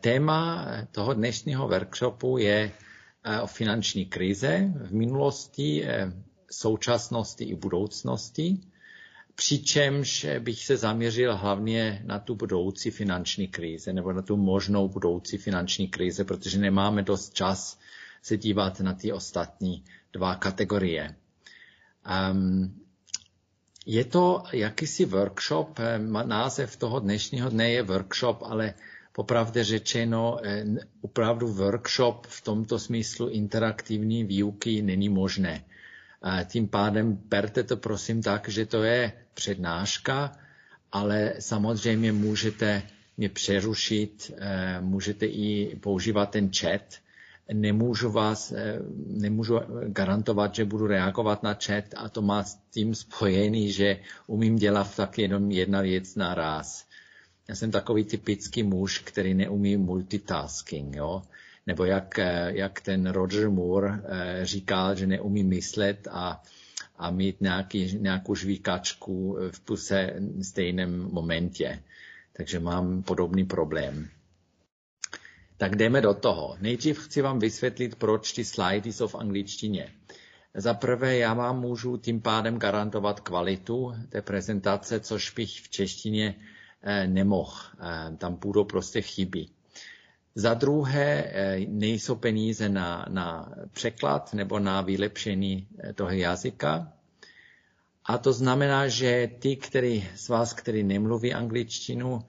Téma toho dnešního workshopu je o finanční krize v minulosti, současnosti i budoucnosti, přičemž bych se zaměřil hlavně na tu budoucí finanční krize nebo na tu možnou budoucí finanční krize, protože nemáme dost čas se dívat na ty ostatní dva kategorie. Um, je to jakýsi workshop, název toho dnešního dne je workshop, ale popravdě řečeno, opravdu workshop v tomto smyslu interaktivní výuky není možné. Tím pádem berte to prosím tak, že to je přednáška, ale samozřejmě můžete mě přerušit, můžete i používat ten chat, nemůžu vás, eh, nemůžu garantovat, že budu reagovat na chat a to má s tím spojený, že umím dělat tak jenom jedna věc na raz. Já jsem takový typický muž, který neumí multitasking, jo? Nebo jak, eh, jak ten Roger Moore eh, říkal, že neumí myslet a, a mít nějaký, nějakou žvíkačku v puse stejném momentě. Takže mám podobný problém. Tak jdeme do toho. Nejdřív chci vám vysvětlit, proč ty slidy jsou v angličtině. Za prvé, já vám můžu tím pádem garantovat kvalitu té prezentace, což bych v češtině eh, nemohl. Eh, tam budou prostě chyby. Za druhé, eh, nejsou peníze na, na překlad nebo na vylepšení toho jazyka. A to znamená, že ty, který, z vás, který nemluví angličtinu,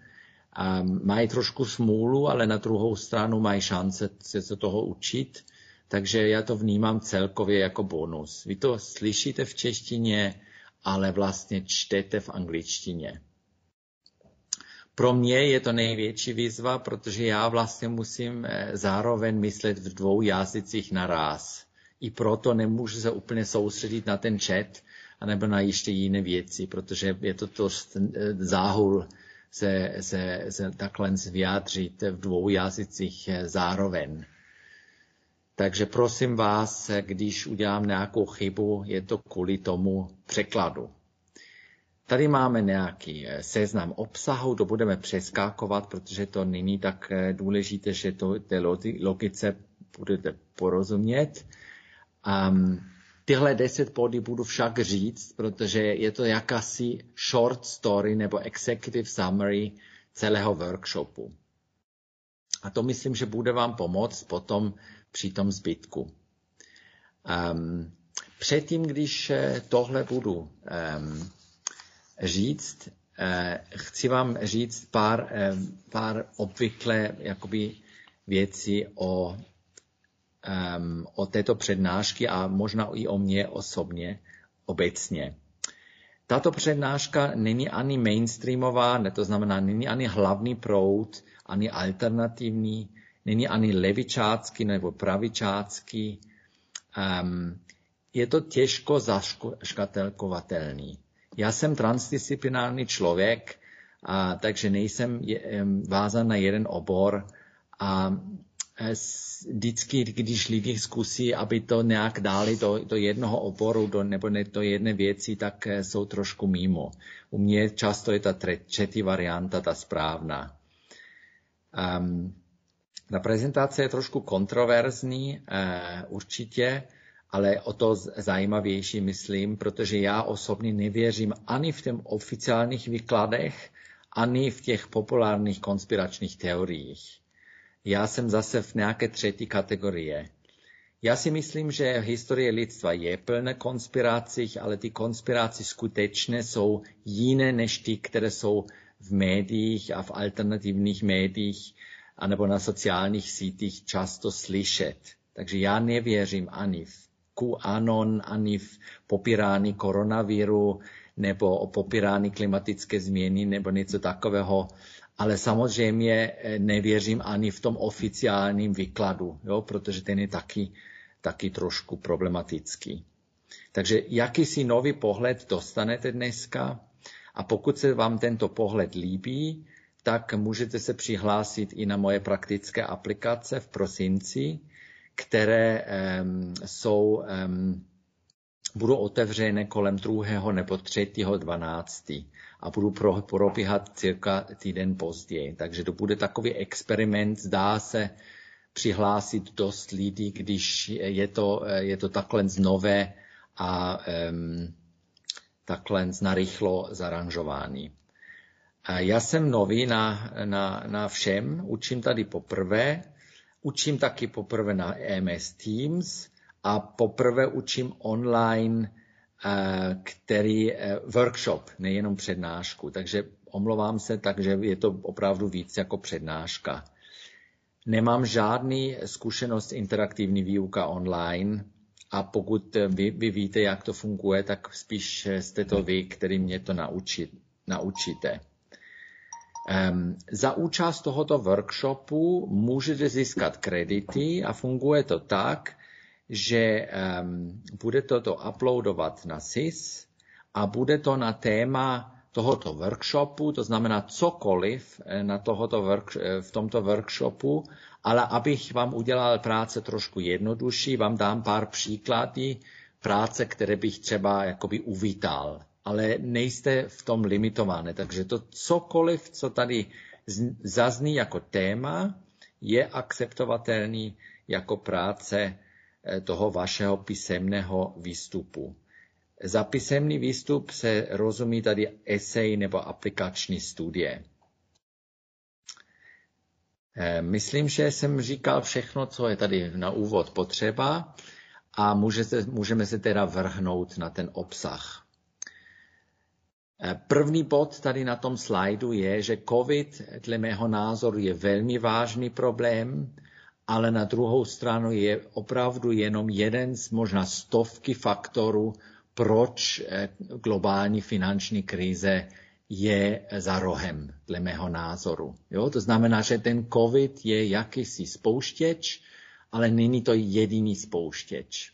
mají trošku smůlu, ale na druhou stranu mají šance se toho učit, takže já to vnímám celkově jako bonus. Vy to slyšíte v češtině, ale vlastně čtete v angličtině. Pro mě je to největší výzva, protože já vlastně musím eh, zároveň myslet v dvou jazycích naraz. I proto nemůžu se úplně soustředit na ten chat, anebo na ještě jiné věci, protože je to dost eh, záhul se, se, se takhle vyjádřit v dvou jazycích zároveň. Takže prosím vás, když udělám nějakou chybu, je to kvůli tomu překladu. Tady máme nějaký seznam obsahu, to budeme přeskákovat, protože to není tak důležité, že to té logice budete porozumět. Um, Tyhle deset body budu však říct, protože je to jakási short story nebo executive summary celého workshopu. A to myslím, že bude vám pomoct potom při tom zbytku. Um, předtím, když eh, tohle budu um, říct, uh, chci vám říct pár, um, pár obvykle jakoby věcí o um, o této přednášky a možná i o mě osobně obecně. Tato přednáška není ani mainstreamová, ne to znamená, není ani hlavní proud, ani alternativní, není ani levičácký nebo pravičácký. Um, je to těžko zaškatelkovatelný. Já jsem transdisciplinární člověk, a, takže nejsem je, vázan na jeden obor a vždycky, když lidi zkusí, aby to nějak dali do, do jednoho oboru do, nebo ne, do jedné věci, tak eh, jsou trošku mimo. U mě často je ta třetí varianta ta správná. Um, ta prezentace je trošku kontroverzní, uh, určitě, ale o to zajímavější myslím, protože já osobně nevěřím ani v těch oficiálních výkladech, ani v těch populárních konspiračních teoriích já jsem zase v nějaké třetí kategorie. Já si myslím, že historie lidstva je plné konspirací, ale ty konspirace skutečně jsou jiné než ty, které jsou v médiích a v alternativních médiích anebo na sociálních sítích často slyšet. Takže já nevěřím ani v QAnon, ani v popírání koronaviru nebo o popírání klimatické změny nebo něco takového. Ale samozřejmě eh, nevěřím ani v tom oficiálním výkladu, jo, protože ten je taky, taky trošku problematický. Takže jakýsi nový pohled dostanete dneska. A pokud se vám tento pohled líbí, tak můžete se přihlásit i na moje praktické aplikace v prosinci, které jsou budou otevřené kolem druhého nebo třetího 12. a budou probíhat cirka týden později. Takže to bude takový experiment, zdá se přihlásit dost lidí, když je to, je to takhle nové a um, takhle narychlo zaranžování. Já jsem nový na, na, na všem, učím tady poprvé, učím taky poprvé na MS Teams a poprvé učím online, eh, který eh, workshop, nejenom přednášku. Takže omlouvám se, takže je to opravdu víc jako přednáška. Nemám žádný zkušenost interaktivní výuka online a pokud vy, vy víte, jak to funguje, tak spíš jste to vy, který mě to naučit, naučíte. Za účast tohoto workshopu můžete získat kredity a funguje to tak, že um, bude toto uploadovat na SIS a bude to na téma tohoto workshopu, to znamená cokoliv eh, na tohoto work, eh, v tomto workshopu, ale abych vám udělal práce trošku jednodušší, vám dám pár příkladů práce, které bych třeba jakoby uvítal ale nejste v tom limitované. Takže to cokoliv, co tady zazní jako téma, je akceptovatelný jako práce eh, toho vašeho písemného výstupu. Za písemný výstup se rozumí tady esej nebo aplikační studie. Eh, myslím, že jsem říkal všechno, co je tady na úvod potřeba a můžete, můžeme se teda vrhnout na ten obsah. Eh, první bod tady na tom slajdu je, že COVID, dle mého názoru, je velmi vážný problém, ale na druhou stranu je opravdu jenom jeden z možná stovky faktorů, proč eh, globální finanční krize je za rohem, dle mého názoru. Jo? To znamená, že ten COVID je jakýsi spouštěč, ale není to jediný spouštěč.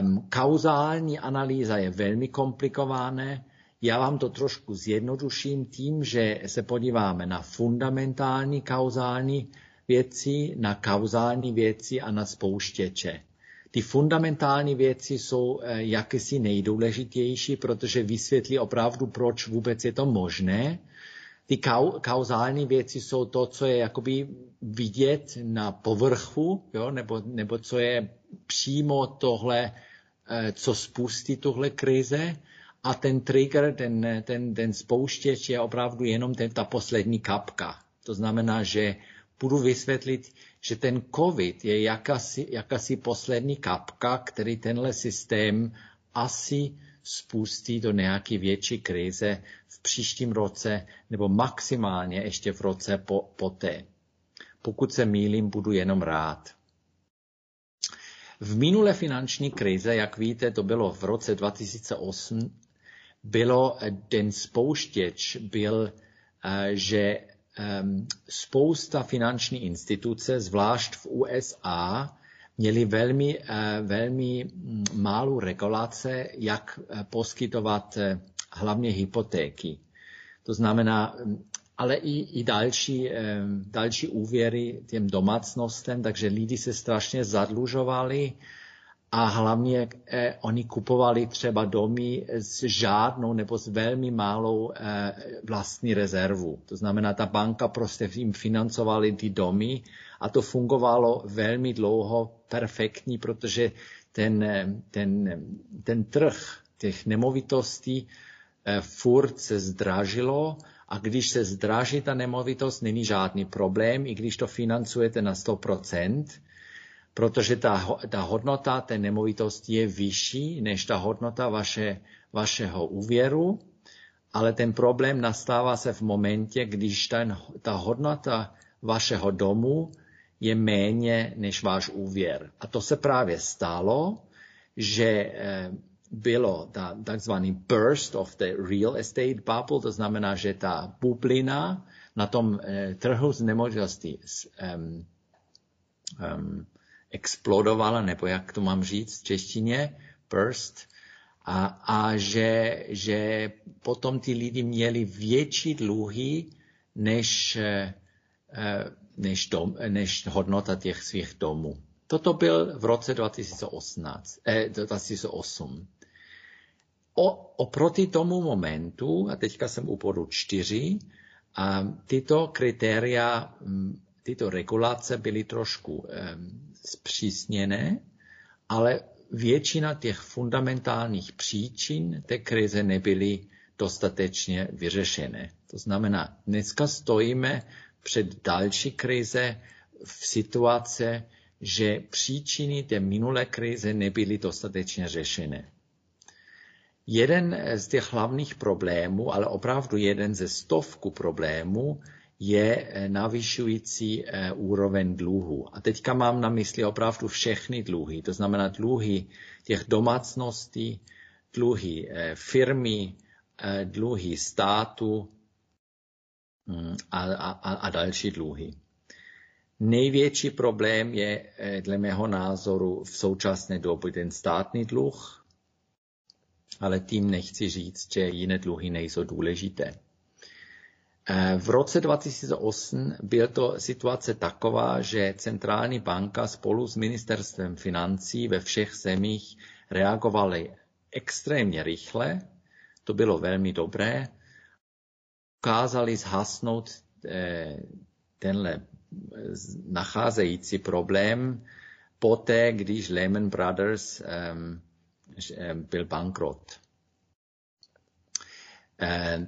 Um, kauzální analýza je velmi komplikované, já vám to trošku zjednoduším tím, že se podíváme na fundamentální kauzální věci, na kauzální věci a na spouštěče. Ty fundamentální věci jsou eh, jakési nejdůležitější, protože vysvětlí opravdu, proč vůbec je to možné. Ty kauzální věci jsou to, co je jakoby vidět na povrchu, jo, nebo, nebo co je přímo tohle, eh, co spustí tuhle krize a ten trigger, ten, ten, ten spouštěč je opravdu jenom ten, ta poslední kapka. To znamená, že budu vysvětlit, že ten COVID je jakási, jakási poslední kapka, který tenhle systém asi spustí do nějaké větší krize v příštím roce nebo maximálně ještě v roce po, poté. Pokud se mýlím, budu jenom rád. V minulé finanční krize, jak víte, to bylo v roce 2008, bylo eh, ten spouštěč byl, eh, že ehm, spousta finanční instituce, zvlášť v USA, měli velmi, eh, velmi mm, málo regulace, jak poskytovat hlavně hypotéky. To znamená, mm, ale i, i další, další úvěry těm domácnostem, takže lidi se strašně zadlužovali, a hlavně eh, oni kupovali třeba domy s žádnou nebo s velmi malou eh, vlastní rezervu. To znamená, ta banka prostě jim financovali ty domy a to fungovalo velmi dlouho perfektní, protože ten, ten, ten trh těch nemovitostí eh, furt se zdražilo a když se zdraží ta nemovitost, není žádný problém, i když to financujete na 100%, protože ta, ta hodnota té nemovitosti je vyšší než ta hodnota vaše, vašeho úvěru, ale ten problém nastává se v momentě, když ten, ta hodnota vašeho domu je méně než váš úvěr. A to se právě stalo, že eh, bylo ta takzvaný burst of the real estate bubble, to znamená, že ta bublina na tom eh, trhu s nemovitostí um, um, explodovala, nebo jak to mám říct v češtině, burst, a, a že, že potom ty lidi měli větší dluhy než, eh, než, dom, než hodnota těch svých domů. Toto byl v roce 2018, eh, 2008. O, oproti tomu momentu, a teďka jsem u bodu čtyři, a tyto kritéria, mm, tyto regulace byly trošku eh, zpřísněné, ale většina těch fundamentálních příčin té krize nebyly dostatečně vyřešené. To znamená, dneska stojíme před další krize v situaci, že příčiny té minulé krize nebyly dostatečně řešené. Jeden z těch hlavních problémů, ale opravdu jeden ze stovku problémů, je navyšující eh, úroveň dluhu. A teďka mám na mysli opravdu všechny dluhy, to znamená dluhy těch domácností, dluhy eh, firmy, eh, dluhy státu hm, a, a, a další dluhy. Největší problém je dle mého názoru v současné době ten státní dluh, ale tím nechci říct, že jiné dluhy nejsou důležité. Eh, v roce 2008 byla to situace taková, že centrální banka spolu s ministerstvem financí ve všech zemích reagovaly extrémně rychle, to bylo velmi dobré, ukázali zhasnout eh, tenhle eh, nacházející problém poté, když Lehman Brothers byl bankrot.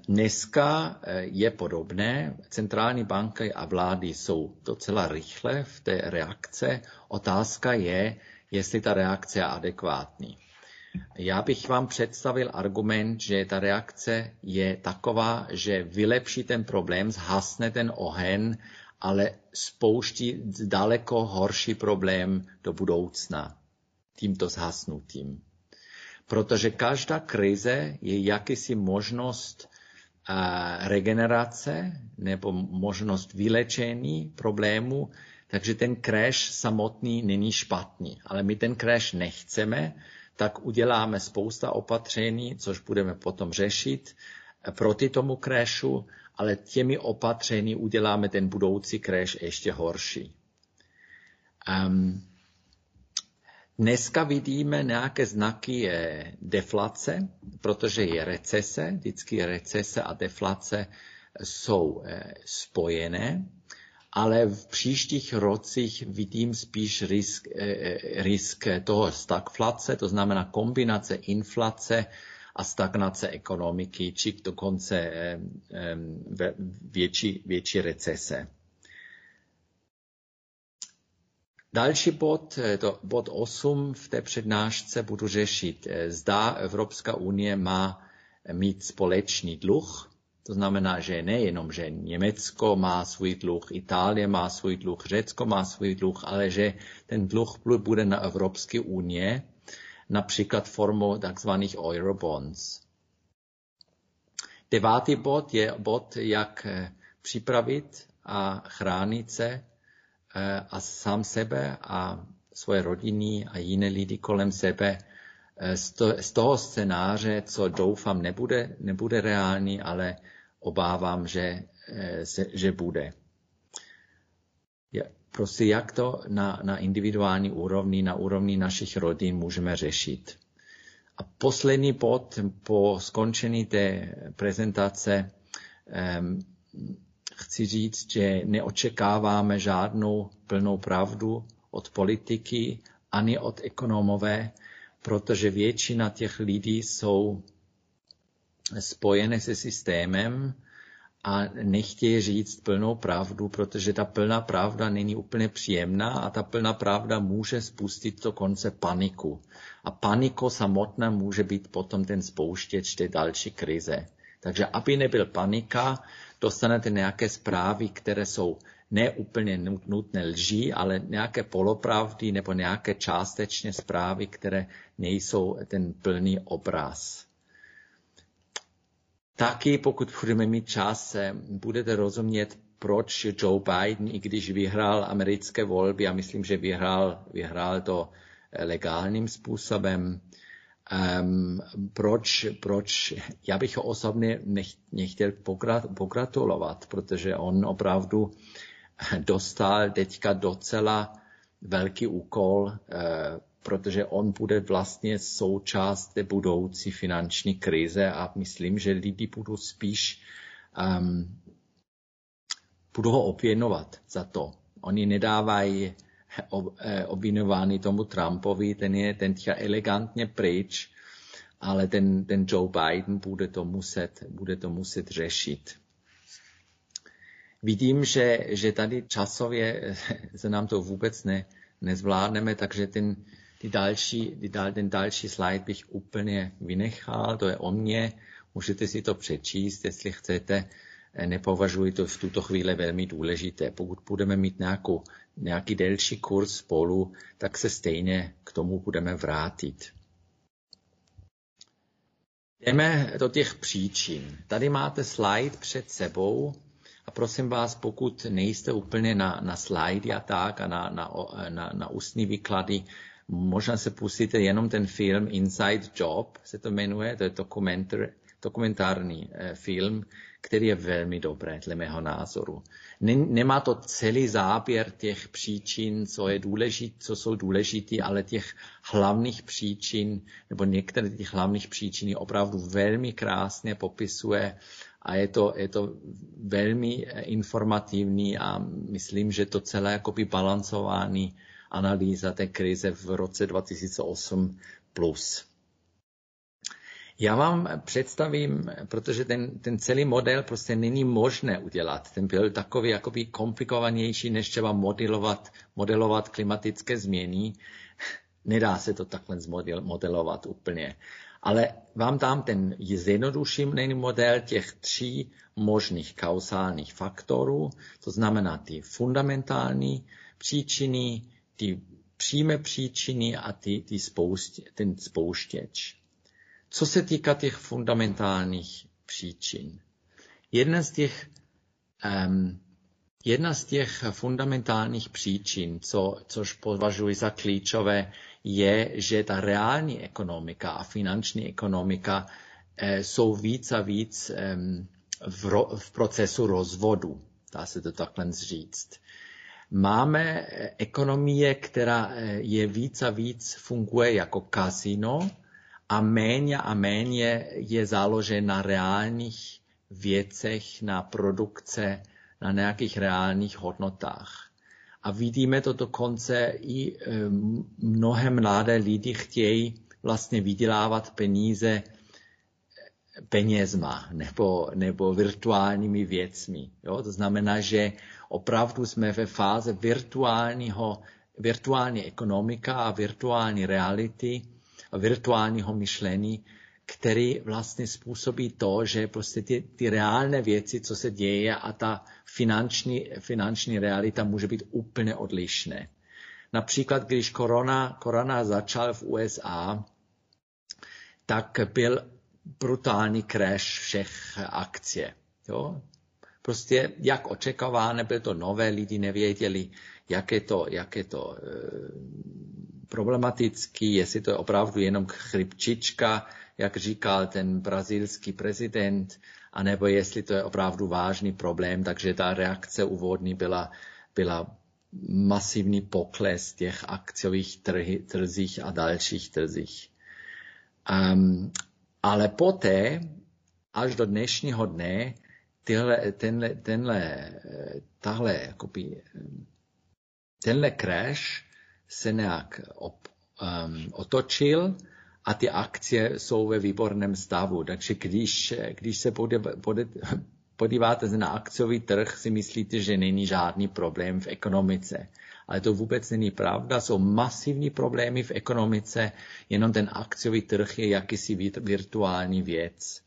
Dneska eh, je podobné. Centrální banky a vlády jsou docela rychle v té reakce. Otázka je, jestli ta reakce je adekvátní. Já bych vám představil argument, že ta reakce je taková, že vylepší ten problém, zhasne ten ohen, ale spouští daleko horší problém do budoucna tímto zhasnutím protože každá krize je jakýsi možnost regenerace nebo možnost vylečení problému, takže ten crash samotný není špatný. Ale my ten crash nechceme, tak uděláme spousta opatření, což budeme potom řešit proti tomu crashu, ale těmi opatření uděláme ten budoucí crash ještě horší. Um, Dneska vidíme nějaké znaky deflace, protože je recese, vždycky recese a deflace jsou eh, spojené, ale v příštích rocích vidím spíš risk, eh, risk toho stagflace, to znamená kombinace inflace a stagnace ekonomiky, či dokonce eh, větší, větší recese. Další bod, eh, to bod 8 v té přednášce budu řešit. Eh, zda Evropská unie má mít společný dluh, to znamená, že nejenom, že Německo má svůj dluh, Itálie má svůj dluh, Řecko má svůj dluh, ale že ten dluh bude na Evropské unie, například formou tzv. eurobonds. Devátý bod je bod, jak eh, připravit a chránit se a sám sebe a svoje rodiny a jiné lidi kolem sebe eh, z toho scénáře, co doufám nebude, nebude reálný, ale obávám, že, eh, že bude. Prostě jak to na, na individuální úrovni, na úrovni našich rodin můžeme řešit. A poslední bod po skončení té prezentace um, chci říct, že neočekáváme žádnou plnou pravdu od politiky ani od ekonomové, protože většina těch lidí jsou spojené se systémem a nechtějí říct plnou pravdu, protože ta plná pravda není úplně příjemná a ta plná pravda může spustit to konce paniku. A paniko samotná může být potom ten spouštěč té další krize. Takže aby nebyl panika, dostanete nějaké zprávy, které jsou neúplně nutné lží, ale nějaké polopravdy nebo nějaké částečně zprávy, které nejsou ten plný obraz. Taky, pokud budeme mít čas, budete rozumět, proč Joe Biden, i když vyhrál americké volby, a myslím, že vyhrál, vyhrál to legálním způsobem, Um, proč, proč, já bych ho osobně nech, nechtěl pogratulovat, protože on opravdu dostal teďka docela velký úkol, protože on bude vlastně součást té budoucí finanční krize a myslím, že lidi budou spíš um, budou ho obvěnovat za to. Oni nedávají obvinovány tomu Trumpovi, ten je ten elegantně pryč, ale ten, ten Joe Biden bude to muset, bude to muset řešit. Vidím, že, že tady časově se nám to vůbec ne, nezvládneme, takže ten, ty další, ty dal, ten další slide bych úplně vynechal, to je o mně, můžete si to přečíst, jestli chcete, nepovažuji to v tuto chvíli velmi důležité. Pokud budeme mít nějakou, nějaký delší kurz spolu, tak se stejně k tomu budeme vrátit. Jdeme do těch příčin. Tady máte slide před sebou a prosím vás, pokud nejste úplně na, na slajdy a tak a na, na, na, na ústní výklady, možná se pustíte jenom ten film Inside Job, se to jmenuje, to je dokumentární eh, film, který je velmi dobré, dle mého názoru. Nemá to celý záběr těch příčin, co, je důležit, co jsou důležitý, ale těch hlavních příčin, nebo některé těch hlavních příčin je opravdu velmi krásně popisuje a je to, je to velmi eh, informativní a myslím, že to celé jakoby balancovaný analýza té krize v roce 2008 plus. Já vám představím, protože ten, ten celý model prostě není možné udělat. Ten byl takový jakoby komplikovanější, než třeba modelovat, modelovat klimatické změny. Nedá se to takhle modelovat úplně. Ale vám dám ten zjednodušený model těch tří možných kausálních faktorů, to znamená ty fundamentální příčiny, ty přímé příčiny a ty, ty spoustě, ten spouštěč. Co se týká těch fundamentálních příčin, jedna z těch, um, jedna z těch fundamentálních příčin, co, což považuji za klíčové, je, že ta reální ekonomika a finanční ekonomika eh, jsou víc a víc eh, v, ro, v procesu rozvodu, dá se to takhle říct. Máme eh, ekonomie, která eh, je víc a víc funguje jako kasino, a méně a méně je založen na reálných věcech, na produkce, na nějakých reálných hodnotách. A vidíme to dokonce i mnohem mladé lidi chtějí vlastně vydělávat peníze penězma nebo, nebo virtuálními věcmi. Jo? To znamená, že opravdu jsme ve fáze virtuálního, virtuální ekonomika a virtuální reality, virtuálního myšlení, který vlastně způsobí to, že prostě ty, ty reálné věci, co se děje a ta finanční, finanční realita může být úplně odlišné. Například, když korona, korona začal v USA, tak byl brutální crash všech akcie. Jo? Prostě jak očekáváno, bylo to nové, lidi nevěděli, jak je to, jak je to e, problematický, jestli to je opravdu jenom chřipčička, jak říkal ten brazilský prezident, anebo jestli to je opravdu vážný problém, takže ta reakce úvodní byla, byla masivní pokles těch akciových trhy, trzích a dalších trzích. Um, ale poté, až do dnešního dne, tyhle, tenhle, tenhle, tahle, jakoby, tenhle crash se nějak op, um, otočil a ty akcie jsou ve výborném stavu. Takže když, když se bude, bude, podíváte na akciový trh, si myslíte, že není žádný problém v ekonomice. Ale to vůbec není pravda, jsou masivní problémy v ekonomice, jenom ten akciový trh je jakýsi virtuální věc.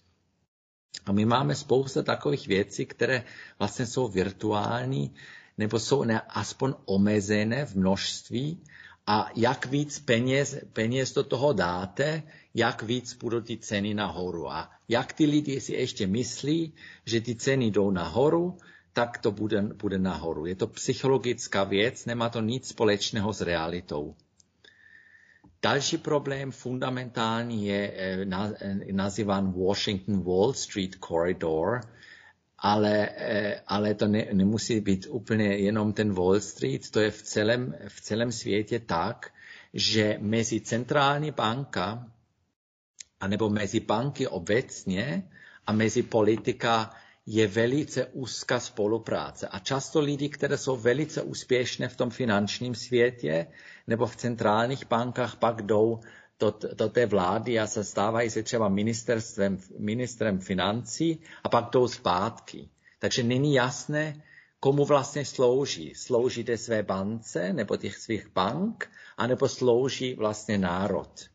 A my máme spousta takových věcí, které vlastně jsou virtuální, nebo jsou ne, aspoň omezené v množství a jak víc peněz, peněz do toho dáte, jak víc budou ty ceny nahoru. A jak ty lidi si ještě myslí, že ty ceny jdou nahoru, tak to bude, bude nahoru. Je to psychologická věc, nemá to nic společného s realitou. Další problém fundamentální je eh, nazýván Washington Wall Street Corridor ale, eh, ale to ne, nemusí být úplně jenom ten Wall Street, to je v celém, v celém světě tak, že mezi centrální banka anebo mezi banky obecně a mezi politika je velice úzká spolupráce. A často lidi, které jsou velice úspěšné v tom finančním světě nebo v centrálních bankách, pak jdou do, do té vlády a se stávají se třeba ministerstvem, ministrem financí a pak jdou zpátky. Takže není jasné, komu vlastně slouží. Slouží té své bance nebo těch svých bank, anebo slouží vlastně národ.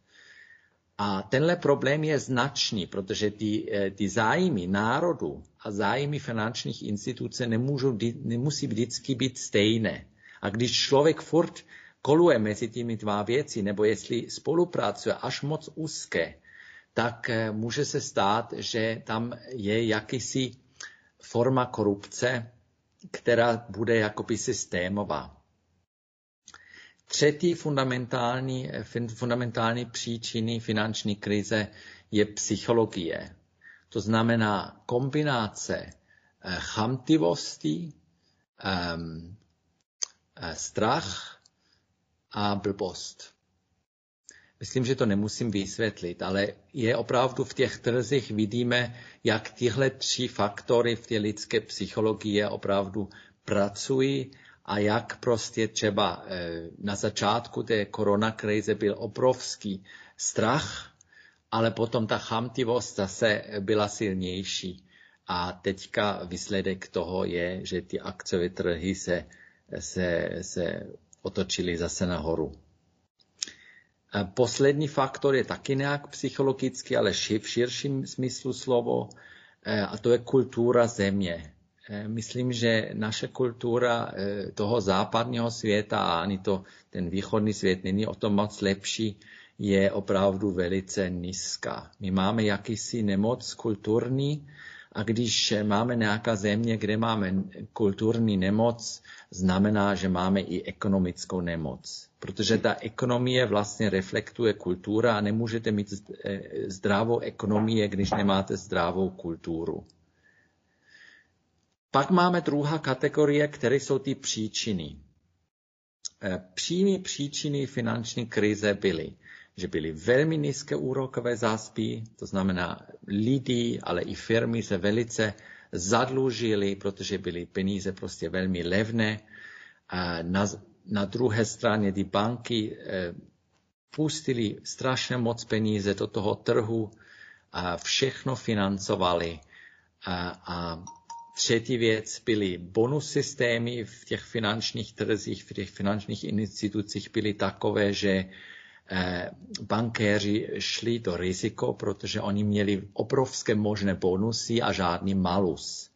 A tenhle problém je značný, protože ty, eh, ty zájmy národu a zájmy finančních institucí nemůžou, nemusí vždycky být stejné. A když člověk furt koluje mezi těmi dva věci, nebo jestli spolupracuje až moc úzké, tak eh, může se stát, že tam je jakýsi forma korupce, která bude jakoby systémová. Třetí fundamentální, fundamentální příčiny finanční krize je psychologie. To znamená kombinace eh, chamtivosti, um, strach a blbost. Myslím, že to nemusím vysvětlit, ale je opravdu v těch trzích vidíme, jak tyhle tři faktory v té lidské psychologii opravdu pracují a jak prostě třeba eh, na začátku té koronakrize byl obrovský strach, ale potom ta chamtivost zase byla silnější. A teďka výsledek toho je, že ty akciové trhy se, se, se otočily zase nahoru. Poslední faktor je taky nějak psychologický, ale v širším smyslu slovo, eh, a to je kultura země. Eh, myslím, že naše kultura eh, toho západního světa a ani to, ten východní svět není o tom moc lepší, je opravdu velice nízká. My máme jakýsi nemoc kulturní a když máme nějaká země, kde máme kulturní nemoc, znamená, že máme i ekonomickou nemoc. Protože ta ekonomie vlastně reflektuje kultura a nemůžete mít eh, zdravou ekonomii, když nemáte zdravou kulturu. Pak máme druhá kategorie, které jsou ty příčiny. Eh, přímé příčiny finanční krize byly, že byly velmi nízké úrokové záspy, to znamená lidi, ale i firmy se velice zadlužili, protože byly peníze prostě velmi levné. A na, na druhé straně ty banky eh, pustili strašně moc peníze do toho trhu a všechno financovali a, a Třetí věc byly bonus systémy v těch finančních trzích, v těch finančních institucích byly takové, že bankéři šli do riziko, protože oni měli obrovské možné bonusy a žádný malus.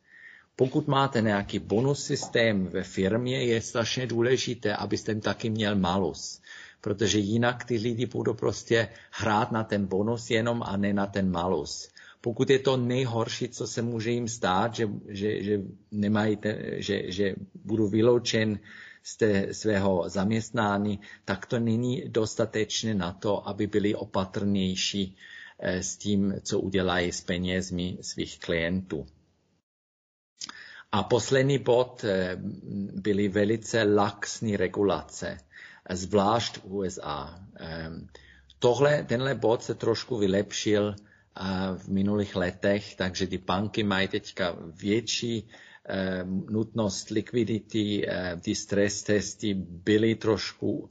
Pokud máte nějaký bonus systém ve firmě, je strašně důležité, abyste taky měl malus, protože jinak ty lidi budou prostě hrát na ten bonus jenom a ne na ten malus pokud je to nejhorší, co se může jim stát, že, že, že, nemají ten, že, že budu vyloučen z té svého zaměstnání, tak to není dostatečné na to, aby byli opatrnější eh, s tím, co udělají s penězmi svých klientů. A poslední bod eh, byly velice laxní regulace, zvlášť v USA. Eh, tohle, tenhle bod se trošku vylepšil v minulých letech, takže ty banky mají teďka větší eh, nutnost likvidity, eh, ty stres testy byly trošku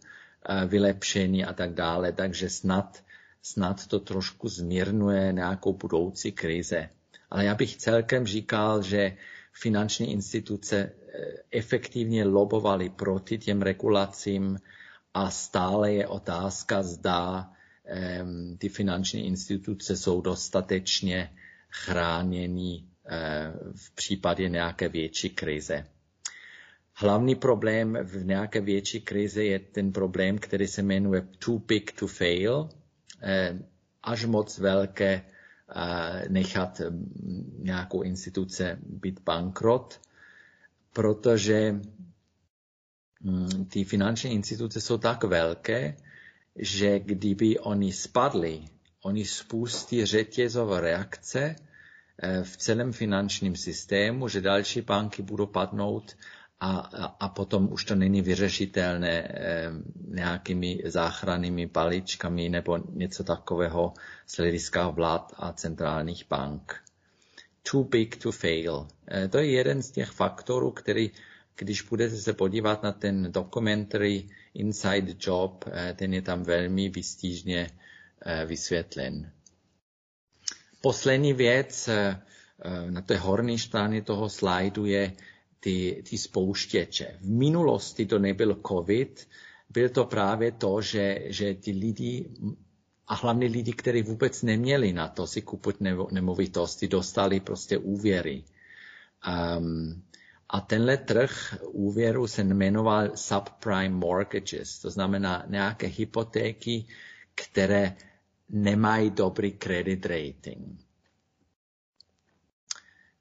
eh, vylepšeny a tak dále, takže snad, snad to trošku zmírňuje nějakou budoucí krize. Ale já bych celkem říkal, že finanční instituce efektivně lobovaly proti těm regulacím a stále je otázka, zda ty finanční instituce jsou dostatečně chráněny eh, v případě nějaké větší krize. Hlavní problém v nějaké větší krizi je ten problém, který se jmenuje too big to fail, až moc velké eh, nechat nějakou instituce být bankrot, protože hm, ty finanční instituce jsou tak velké, že kdyby oni spadli, oni spustí řetězové reakce, v celém finančním systému, že další banky budou padnout a, a, potom už to není vyřešitelné eh, nějakými záchrannými paličkami nebo něco takového z hlediska vlád a centrálních bank. Too big to fail. Eh, to je jeden z těch faktorů, který, když budete se podívat na ten documentary Inside Job, eh, ten je tam velmi vystížně eh, vysvětlen. Poslední věc eh, eh, na té horní straně toho slajdu je ty, ty spouštěče. V minulosti to nebyl COVID, byl to právě to, že, že ty lidi a hlavně lidi, kteří vůbec neměli na to si kupit nemovitosti, dostali prostě úvěry. Um, a tenhle trh úvěru se jmenoval subprime mortgages, to znamená nějaké hypotéky, které nemají dobrý credit rating.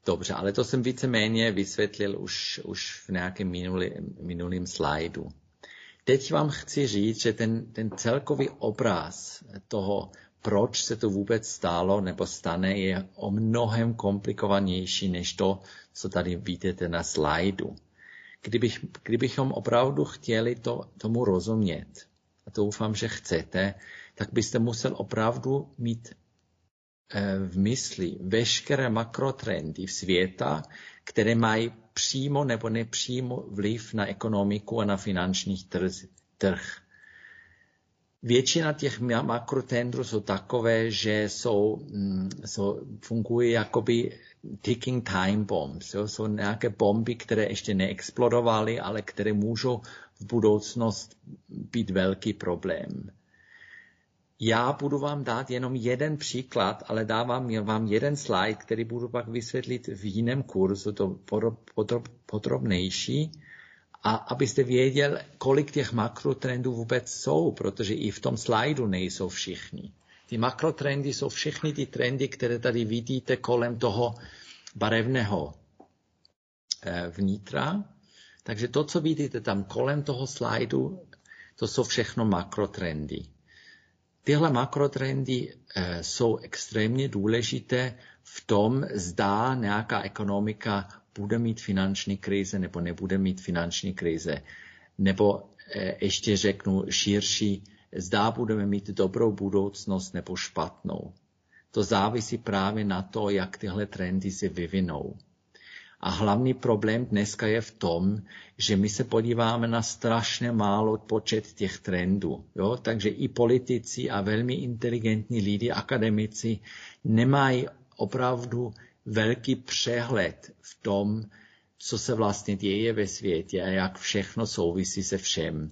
Dobře, ale to jsem víceméně vysvětlil už, už v nějakém minulý, minulým slajdu. Teď vám chci říct, že ten, ten celkový obraz toho, proč se to vůbec stalo nebo stane, je o mnohem komplikovanější než to, co tady vidíte na slajdu. Kdybych, kdybychom opravdu chtěli to, tomu rozumět, a to doufám, že chcete, tak byste musel opravdu mít eh, v mysli veškeré makrotrendy světa, které mají přímo nebo nepřímo vliv na ekonomiku a na finančních trh. Většina těch makrotendrů jsou takové, že jsou, mm, jsou, fungují jakoby ticking time bombs. Jo? Jsou nějaké bomby, které ještě neexplodovaly, ale které můžou v budoucnost být velký problém. Já budu vám dát jenom jeden příklad, ale dávám vám jeden slide, který budu pak vysvětlit v jiném kurzu, to podrobnější, a abyste věděl, kolik těch makrotrendů vůbec jsou, protože i v tom slajdu nejsou všichni. Ty makrotrendy jsou všechny ty trendy, které tady vidíte kolem toho barevného eh, vnitra. Takže to, co vidíte tam kolem toho slajdu, to jsou všechno makrotrendy. Tyhle makrotrendy eh, jsou extrémně důležité v tom, zda nějaká ekonomika bude mít finanční krize nebo nebude mít finanční krize. Nebo eh, ještě řeknu širší, zdá budeme mít dobrou budoucnost nebo špatnou. To závisí právě na to, jak tyhle trendy se vyvinou. A hlavní problém dneska je v tom, že my se podíváme na strašně málo počet těch trendů. Jo? Takže i politici a velmi inteligentní lidi, akademici, nemají opravdu velký přehled v tom, co se vlastně děje ve světě a jak všechno souvisí se všem.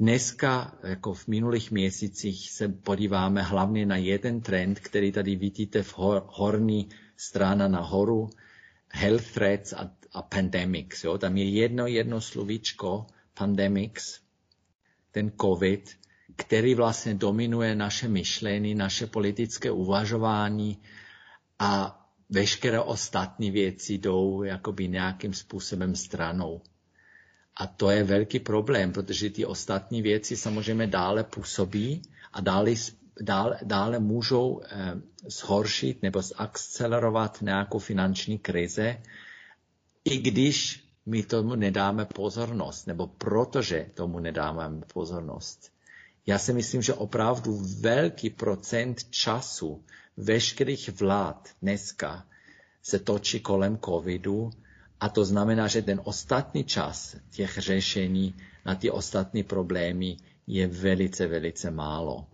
Dneska, jako v minulých měsících, se podíváme hlavně na jeden trend, který tady vidíte v hor, horní strana nahoru, health threats a, a pandemics. Jo? Tam je jedno jedno slovíčko, pandemics, ten COVID, který vlastně dominuje naše myšlení, naše politické uvažování a veškeré ostatní věci jdou jakoby nějakým způsobem stranou. A to je velký problém, protože ty ostatní věci samozřejmě dále působí a dále, dále, dále můžou eh, zhoršit nebo zakcelerovat nějakou finanční krize, i když my tomu nedáme pozornost, nebo protože tomu nedáme pozornost. Já si myslím, že opravdu velký procent času veškerých vlád dneska se točí kolem covidu a to znamená, že ten ostatní čas těch řešení na ty ostatní problémy je velice, velice málo.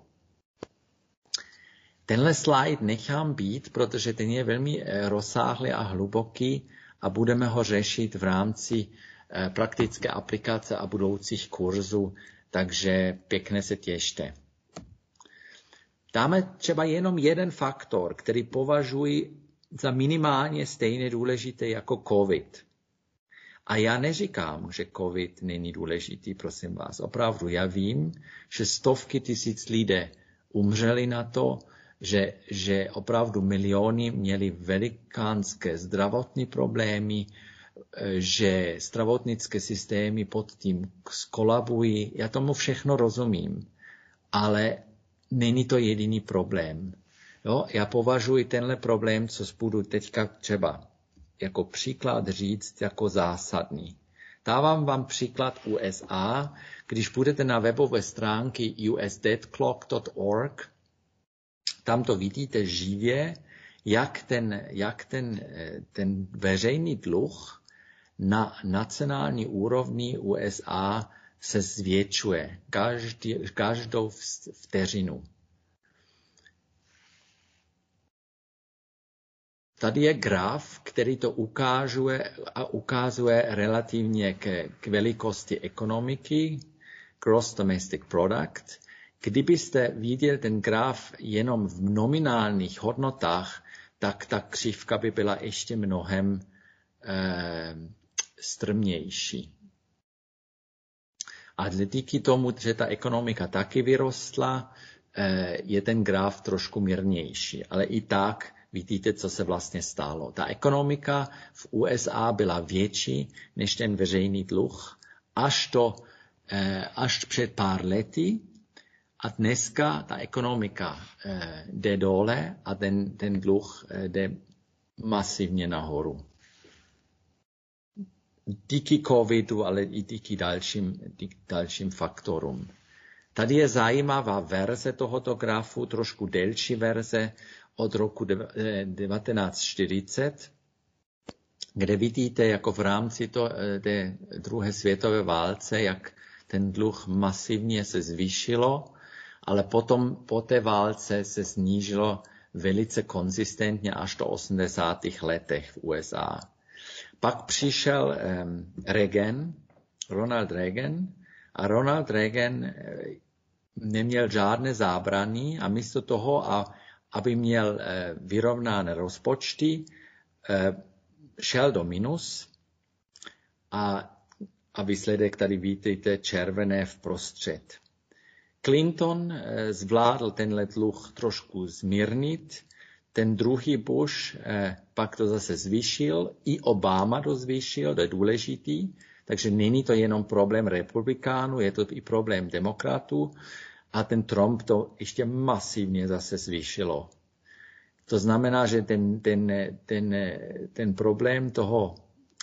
Tenhle slide nechám být, protože ten je velmi eh, rozsáhlý a hluboký a budeme ho řešit v rámci eh, praktické aplikace a budoucích kurzů, takže pěkně se těšte. Dáme třeba jenom jeden faktor, který považuji za minimálně stejně důležité jako COVID. A já neříkám, že COVID není důležitý, prosím vás. Opravdu, já vím, že stovky tisíc lidé umřeli na to, že, že opravdu miliony měli velikánské zdravotní problémy, že zdravotnické systémy pod tím skolabují. Já tomu všechno rozumím, ale není to jediný problém. Jo, já považuji tenhle problém, co budu teďka třeba jako příklad říct, jako zásadní. Dávám vám příklad USA. Když budete na webové stránky usdeadclock.org, tam to vidíte živě, jak ten, jak ten, ten veřejný dluh na nacionální úrovni USA se zvětšuje každý, každou vteřinu. Tady je graf, který to ukazuje a ukazuje relativně k, k velikosti ekonomiky, gross domestic product. Kdybyste viděl ten graf jenom v nominálních hodnotách, tak ta křivka by byla ještě mnohem eh, strmější. A díky tomu, že ta ekonomika taky vyrostla, eh, je ten graf trošku mírnější. Ale i tak vidíte, co se vlastně stalo. Ta ekonomika v USA byla větší než ten veřejný dluh až, to, eh, až před pár lety a dneska ta ekonomika eh, jde dole a ten, ten dluh jde masivně nahoru díky covidu, ale i díky dalším, díky dalším faktorům. Tady je zajímavá verze tohoto grafu, trošku delší verze od roku 1940, eh, kde vidíte jako v rámci to, eh, té druhé světové válce, jak ten dluh masivně se zvýšilo, ale potom po té válce se snížilo velice konzistentně až do 80. letech v USA. Pak přišel Reagan, Ronald Reagan, a Ronald Reagan eh, neměl žádné zábrany a místo toho, aby měl eh, vyrovnané rozpočty, eh, šel do minus a, a výsledek tady vidíte červené vprostřed. Clinton zvládl tenhle dluh trošku zmírnit, ten druhý Bush eh, pak to zase zvýšil, i Obama to zvýšil, to je důležitý, takže není to jenom problém republikánů, je to i problém demokratů a ten Trump to ještě masivně zase zvýšilo. To znamená, že ten, ten, ten, ten problém toho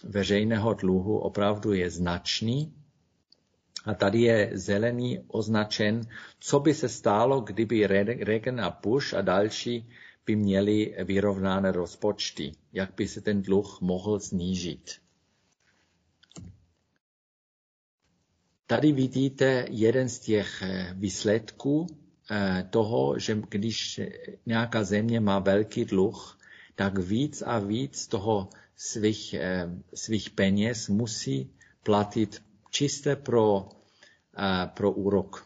veřejného dluhu opravdu je značný. A tady je zelený označen, co by se stalo, kdyby Reagan a Bush a další by měli vyrovnané rozpočty, jak by se ten dluh mohl snížit. Tady vidíte jeden z těch eh, výsledků eh, toho, že když nějaká země má velký dluh, tak víc a víc toho svých, eh, svých peněz musí platit čisté pro, pro úrok.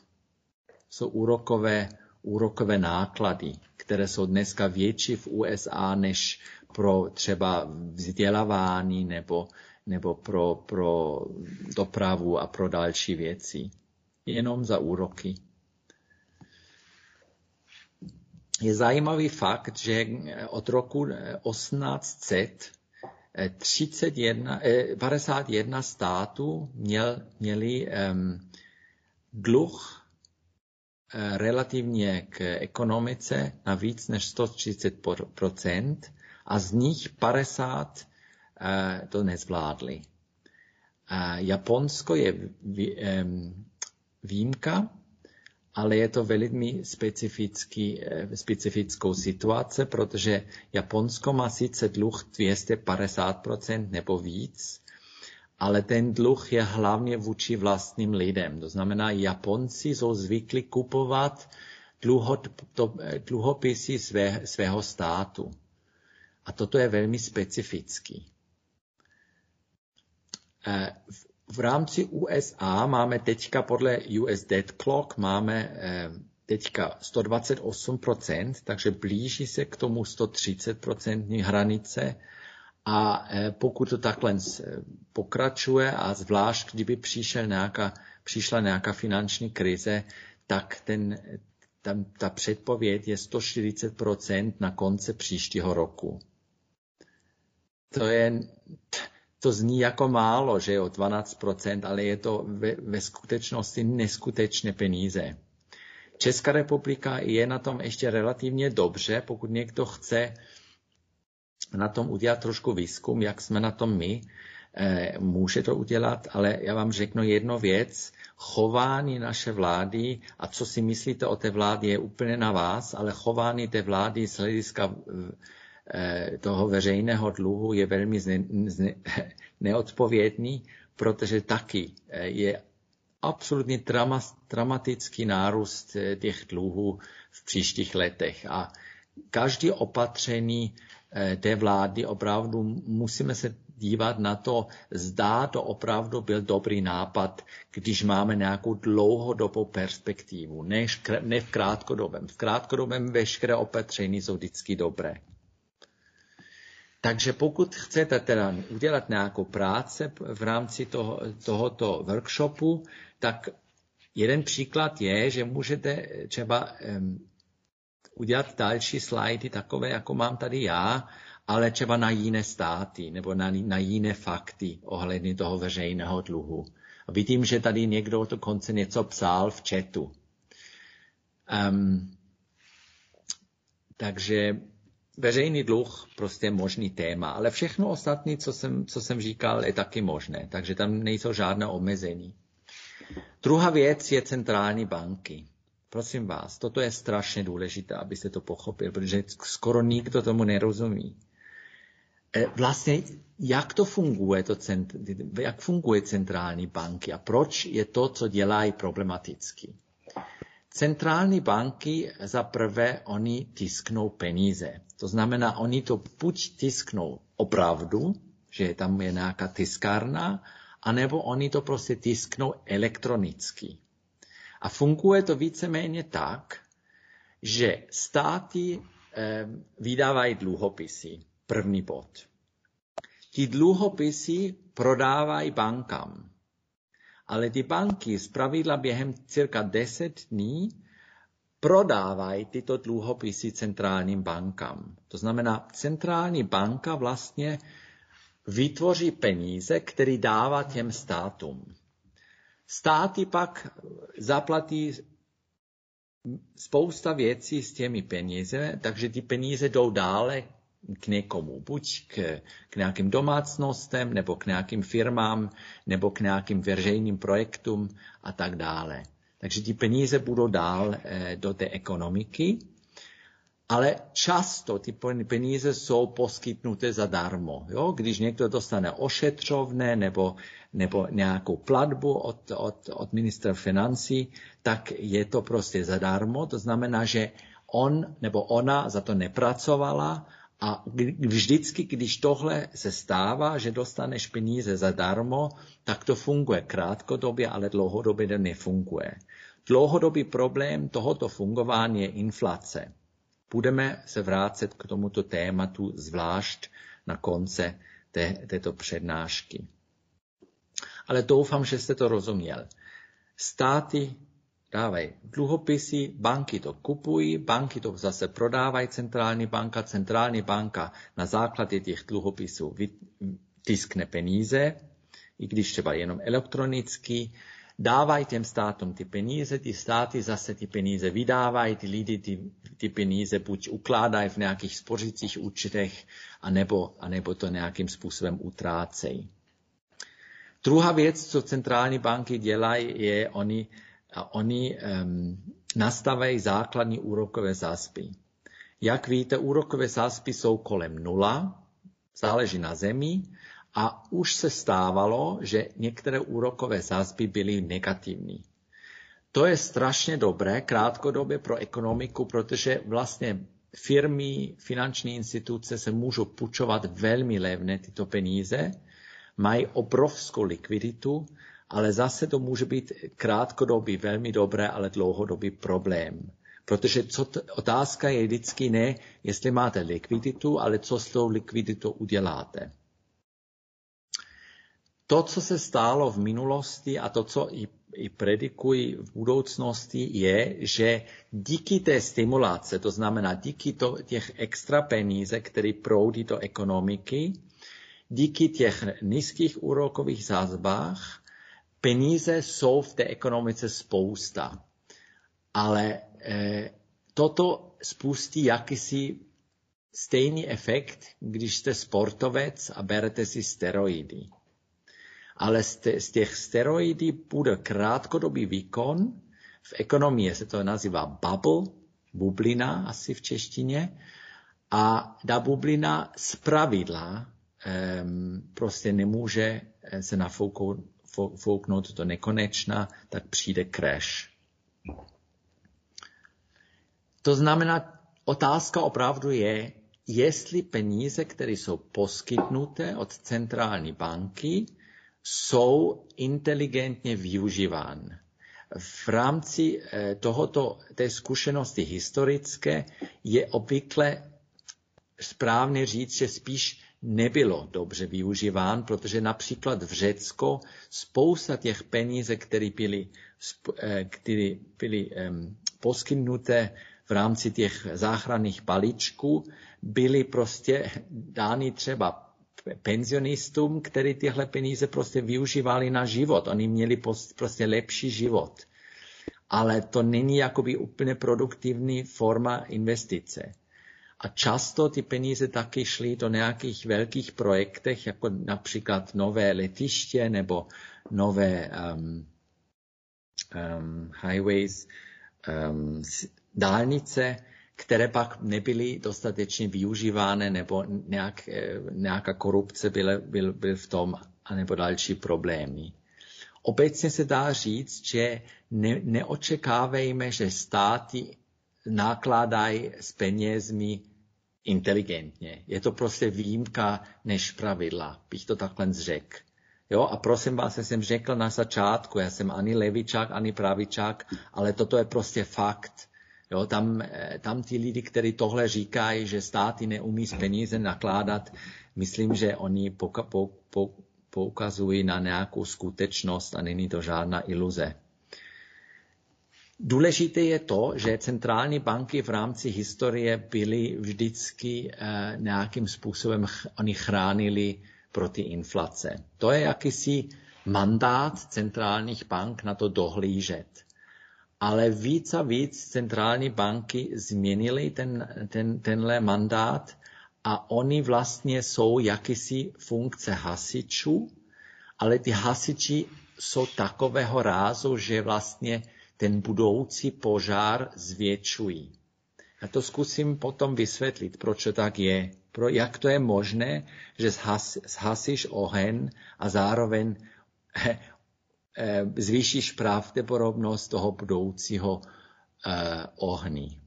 Jsou úrokové, úrokové náklady které jsou dneska větší v USA než pro třeba vzdělávání nebo, nebo pro, pro dopravu a pro další věci. Jenom za úroky. Je zajímavý fakt, že od roku 1800 31, 51 států měl, měli um, dluh Eh, relativně k ekonomice na víc než 130% a z nich 50 eh, to nezvládli. Japonsko je výjimka, ale je to velmi specifický, eh, specifickou situace, protože Japonsko má sice dluh 250% nebo víc, ale ten dluh je hlavně vůči vlastním lidem. To znamená, Japonci jsou zvyklí kupovat dluhopisy své, svého státu. A toto je velmi specifický. Eh, v rámci USA máme teďka podle US Dead Clock máme eh, teďka 128%, takže blíží se k tomu 130% hranice a e, pokud to takhle pokračuje a zvlášť, kdyby přišel nějaká, přišla nějaká finanční krize, tak ten, tam, ta předpověď je 140% na konci příštího roku. To je, to zní jako málo, že jo, 12%, ale je to ve, ve skutečnosti neskutečné peníze. Česká republika je na tom ještě relativně dobře, pokud někdo chce na tom udělat trošku výzkum, jak jsme na tom my, eh, může to udělat, ale já vám řeknu jednu věc. Chování naše vlády a co si myslíte o té vládě je úplně na vás, ale chování té vlády z hlediska eh, toho veřejného dluhu je velmi zne, zne, neodpovědný, protože taky eh, je absolutně dramatický nárůst těch dluhů v příštích letech. A každý opatření Eh, té vlády opravdu musíme se dívat na to, zdá to opravdu byl dobrý nápad, když máme nějakou dlouhodobou perspektivu, ne, ne v krátkodobém. V krátkodobém veškeré opatření jsou vždycky dobré. Takže pokud chcete teda udělat nějakou práci v rámci toho, tohoto workshopu, tak jeden příklad je, že můžete třeba um, udělat další slajdy takové, jako mám tady já, ale třeba na jiné státy nebo na, na jiné fakty ohledně toho veřejného dluhu. A vidím, že tady někdo dokonce něco psal v chatu. Um, takže veřejný dluh prostě možný téma, ale všechno ostatní, co jsem, co jsem říkal, je taky možné, takže tam nejsou žádné omezení. Druhá věc je centrální banky. Prosím vás, toto je strašně důležité, abyste to pochopil, protože skoro nikdo tomu nerozumí. E, vlastně, jak to funguje, to cent, jak funguje centrální banky a proč je to, co dělají problematický. Centrální banky za prvé, oni tisknou peníze. To znamená, oni to buď tisknou opravdu, že tam je nějaká tiskárna, anebo oni to prostě tisknou elektronicky. A funguje to víceméně tak, že státy eh, vydávají dluhopisy. První bod. Ti dluhopisy prodávají bankám. Ale ty banky z pravidla během cirka 10 dní prodávají tyto dluhopisy centrálním bankám. To znamená, centrální banka vlastně vytvoří peníze, které dává těm státům. Státy pak zaplatí spousta věcí s těmi peníze, takže ty peníze jdou dále k někomu, buď k, k nějakým domácnostem, nebo k nějakým firmám, nebo k nějakým veřejným projektům a tak dále. Takže ty peníze budou dál eh, do té ekonomiky ale často ty peníze jsou poskytnuté zadarmo. Jo? Když někdo dostane ošetřovné nebo, nebo nějakou platbu od, od, od ministra financí, tak je to prostě zadarmo. To znamená, že on nebo ona za to nepracovala a vždycky, když tohle se stává, že dostaneš peníze zadarmo, tak to funguje krátkodobě, ale dlouhodobě to nefunguje. Dlouhodobý problém tohoto fungování je inflace. Budeme se vrátit k tomuto tématu zvlášť na konce té, této přednášky. Ale doufám, že jste to rozuměl. Státy dávají dluhopisy, banky to kupují, banky to zase prodávají centrální banka, centrální banka na základě těch dluhopisů tiskne peníze, i když třeba jenom elektronicky, dávají těm státům ty peníze, ty státy zase ty peníze vydávají, ty lidi ty, ty peníze buď ukládají v nějakých spořicích účtech, anebo, anebo to nějakým způsobem utrácejí. Druhá věc, co centrální banky dělají, je, oni, oni um, nastavují základní úrokové sázby. Jak víte, úrokové sázby jsou kolem nula, záleží na zemi, a už se stávalo, že některé úrokové sázby byly negativní. To je strašně dobré krátkodobě pro ekonomiku, protože vlastně firmy, finanční instituce se můžou půjčovat velmi levné tyto peníze, mají obrovskou likviditu, ale zase to může být krátkodobě velmi dobré, ale dlouhodobý problém. Protože co t- otázka je vždycky ne, jestli máte likviditu, ale co s tou likviditou uděláte to, co se stálo v minulosti a to, co i, i predikují v budoucnosti, je, že díky té stimulace, to znamená díky to, těch extra peníze, které proudí do ekonomiky, díky těch nízkých úrokových sázbách, peníze jsou v té ekonomice spousta. Ale eh, toto spustí jakýsi stejný efekt, když jste sportovec a berete si steroidy. Ale z těch steroidů bude krátkodobý výkon, v ekonomii se to nazývá bubble, bublina asi v češtině, a ta bublina z pravidla um, prostě nemůže eh, se nafouknout do nekonečna, tak přijde crash. To znamená, otázka opravdu je, jestli peníze, které jsou poskytnuté od centrální banky, jsou inteligentně využívány. V rámci eh, tohoto, té zkušenosti historické je obvykle správně říct, že spíš nebylo dobře využíván, protože například v Řecko spousta těch peníze, které byly, eh, které byly poskytnuté v rámci těch záchranných balíčků, byly prostě dány třeba penzionistům, kteří tyhle peníze prostě využívali na život. Oni měli prostě lepší život. Ale to není jakoby úplně produktivní forma investice. A často ty peníze taky šly do nějakých velkých projektech, jako například nové letiště nebo nové um, um, highways, um, dálnice, které pak nebyly dostatečně využívány nebo nějak, eh, nějaká korupce byla, byl, byl v tom, anebo další problémy. Obecně se dá říct, že ne, neočekávejme, že státy nakládají s penězmi inteligentně. Je to prostě výjimka než pravidla, bych to takhle řekl. Jo, a prosím vás, já jsem řekl na začátku, já jsem ani levičák, ani pravičák, ale toto je prostě fakt. Jo, tam, eh, tam ti lidi, kteří tohle říkají, že státy neumí s peníze nakládat, myslím, že oni poka, po, po, poukazují na nějakou skutečnost a není to žádná iluze. Důležité je to, že centrální banky v rámci historie byly vždycky eh, nějakým způsobem, oni chránili proti inflace. To je jakýsi mandát centrálních bank na to dohlížet. Ale víc a víc centrální banky změnily ten, ten, tenhle mandát a oni vlastně jsou jakýsi funkce hasičů, ale ty hasiči jsou takového rázu, že vlastně ten budoucí požár zvětšují. Já to zkusím potom vysvětlit, proč to tak je. Pro, jak to je možné, že zhas, zhasíš oheň a zároveň zvýšíš pravděpodobnost toho budoucího eh, ohní.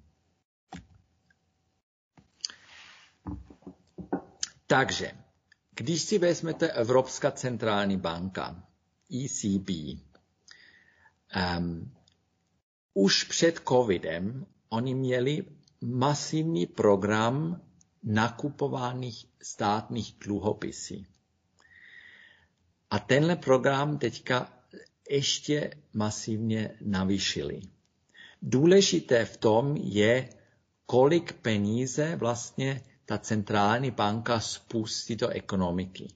Takže, když si vezmete Evropská centrální banka, ECB, um, už před covidem oni měli masivní program nakupovaných státních dluhopisů. A tenhle program teďka ještě masivně navýšili. Důležité v tom je, kolik peníze vlastně ta centrální banka spustí do ekonomiky.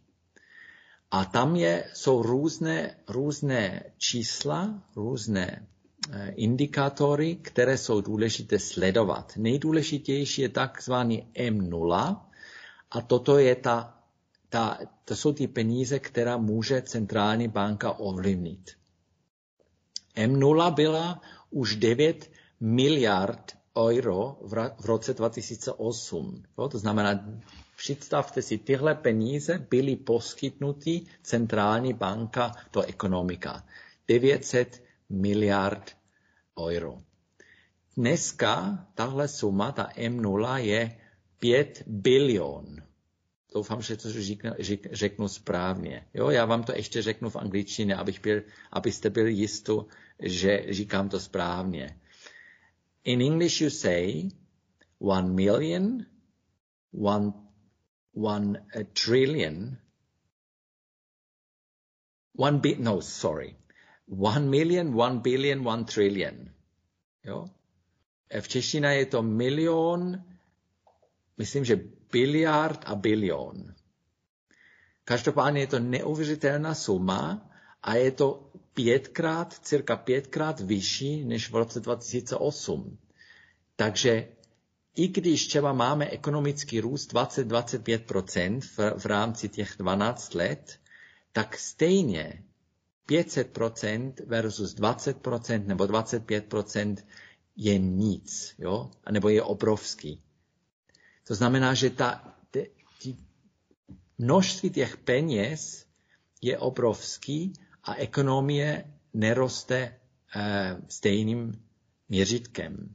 A tam je, jsou různé, různé čísla, různé Eh, indikátory, které jsou důležité sledovat. Nejdůležitější je takzvaný M0 a toto je ta, ta, to jsou ty peníze, která může centrální banka ovlivnit. M0 byla už 9 miliard euro v roce 2008. To znamená, představte si, tyhle peníze byly poskytnuty centrální banka do ekonomika. 900 miliard euro. Dneska tahle suma, ta M0, je 5 bilion. Doufám, že to řeknu, řeknu správně. Jo, já vám to ještě řeknu v angličtině, abych byl, abyste byli jistí, že říkám to správně. In English you say one million, one, one a trillion, one bi no, sorry. One million, one billion, one trillion. Jo? V češtině je to milion, myslím, že biliard a bilion. Každopádně je to neuvěřitelná suma a je to pětkrát, cirka pětkrát vyšší než v roce 2008. Takže i když třeba máme ekonomický růst 20-25% v, rámci těch 12 let, tak stejně 500% versus 20% nebo 25% je nic, jo? nebo je obrovský. To znamená, že ta, te, tí, množství těch peněz je obrovský a ekonomie neroste eh, stejným měřitkem.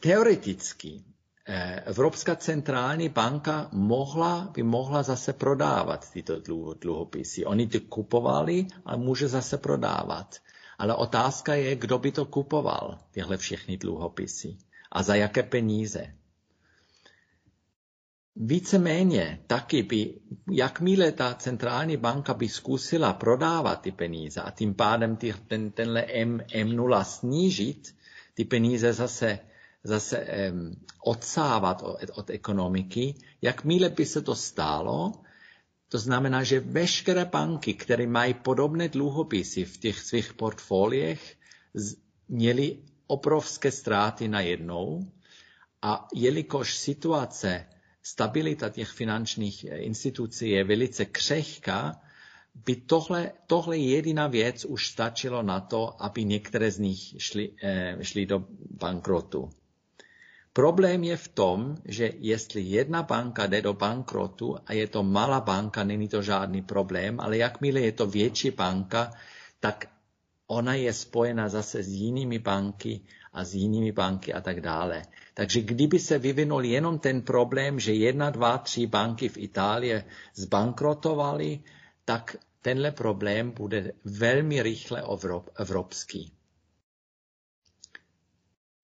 Teoreticky eh, Evropská centrální banka mohla, by mohla zase prodávat tyto dluhopisy. Oni ty kupovali a může zase prodávat. Ale otázka je, kdo by to kupoval, tyhle všechny dluhopisy. A za jaké peníze. Víceméně taky by, jakmile ta centrální banka by zkusila prodávat ty peníze a tím pádem ty, ten, tenhle M, M0 snížit, ty peníze zase, zase um, odsávat od, od ekonomiky, jakmile by se to stálo, to znamená, že veškeré banky, které mají podobné dluhopisy v těch svých portfoliech, měly obrovské ztráty na jednou a jelikož situace stabilita těch finančních eh, institucí je velice křehká, by tohle, tohle jediná věc už stačilo na to, aby některé z nich šly, eh, šly do bankrotu. Problém je v tom, že jestli jedna banka jde do bankrotu a je to malá banka, není to žádný problém, ale jakmile je to větší banka, tak ona je spojena zase s jinými banky a s jinými banky a tak dále. Takže kdyby se vyvinul jenom ten problém, že jedna, dva, tři banky v Itálii zbankrotovaly, tak tenhle problém bude velmi rychle evropský.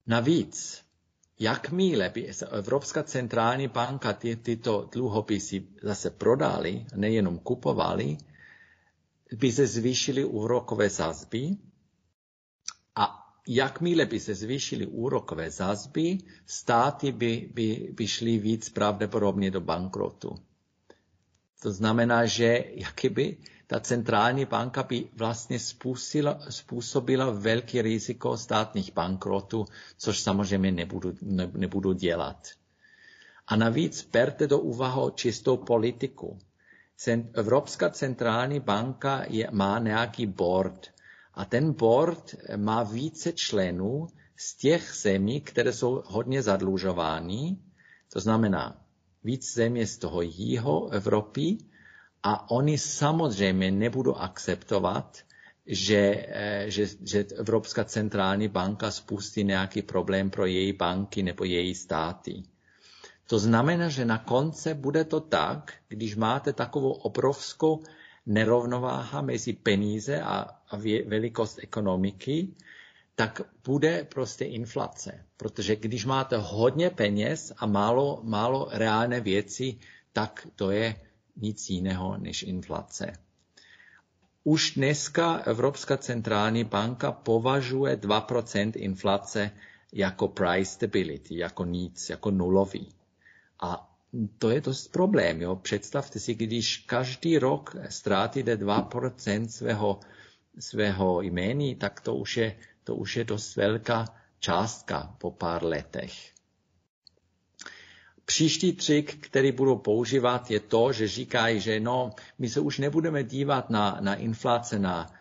Navíc, jakmile by Evropská centrální banka ty, tyto dluhopisy zase prodali, nejenom kupovali, by se zvýšily úrokové sazby a jakmile by se zvýšily úrokové sazby, státy by, by, by šly víc pravděpodobně do bankrotu. To znamená, že jakoby ta centrální banka by vlastně způsobila, způsobila velký riziko státních bankrotů, což samozřejmě nebudu, ne, nebudu dělat. A navíc berte do úvahu čistou politiku. Evropská centrální banka je, má nějaký board, a ten board má více členů z těch zemí, které jsou hodně zadlužovány, to znamená víc zemí z toho jího Evropy a oni samozřejmě nebudou akceptovat, že, eh, že, že Evropská centrální banka spustí nějaký problém pro její banky nebo její státy. To znamená, že na konce bude to tak, když máte takovou obrovskou nerovnováha mezi peníze a, velikost ekonomiky, tak bude prostě inflace. Protože když máte hodně peněz a málo, málo reálné věci, tak to je nic jiného než inflace. Už dneska Evropská centrální banka považuje 2% inflace jako price stability, jako nic, jako nulový. A to je dost problém. Jo? Představte si, když každý rok ztrátíte 2% svého, svého jméní, tak to už, je, to už je dost velká částka po pár letech. Příští trik, který budou používat, je to, že říkají, že no, my se už nebudeme dívat na, na inflace na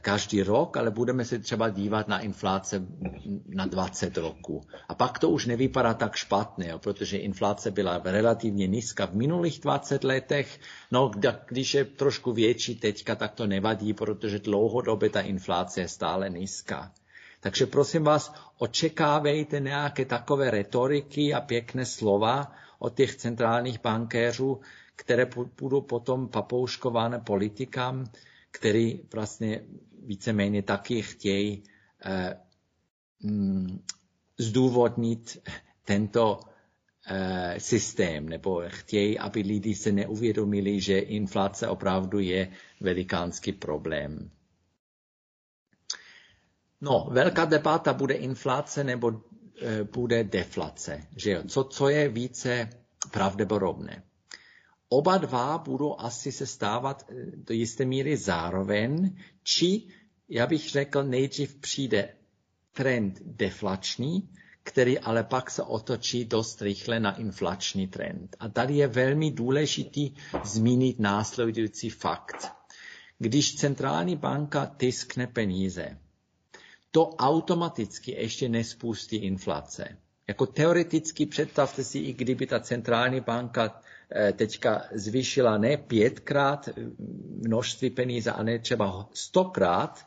každý rok, ale budeme se třeba dívat na inflace na 20 roků. A pak to už nevypadá tak špatně, jo, protože inflace byla relativně nízká v minulých 20 letech. No, když je trošku větší teďka, tak to nevadí, protože dlouhodobě ta inflace je stále nízká. Takže prosím vás, očekávejte nějaké takové retoriky a pěkné slova od těch centrálních bankéřů, které budou potom papouškovány politikám, který vlastně víceméně taky chtějí eh, mm, zdůvodnit tento eh, systém, nebo chtějí, aby lidi se neuvědomili, že inflace opravdu je velikánský problém. No, velká debata bude inflace nebo e, bude deflace. Že jo? Co, co je více pravděpodobné? Oba dva budou asi se stávat eh, do jisté míry zároveň, či já bych řekl, nejdřív přijde trend deflační, který ale pak se otočí dost rychle na inflační trend. A tady je velmi důležitý zmínit následující fakt. Když centrální banka tiskne peníze, to automaticky ještě nespustí inflace. Jako teoreticky představte si, i kdyby ta centrální banka teďka zvýšila ne pětkrát eh, množství peníze a ne třeba stokrát,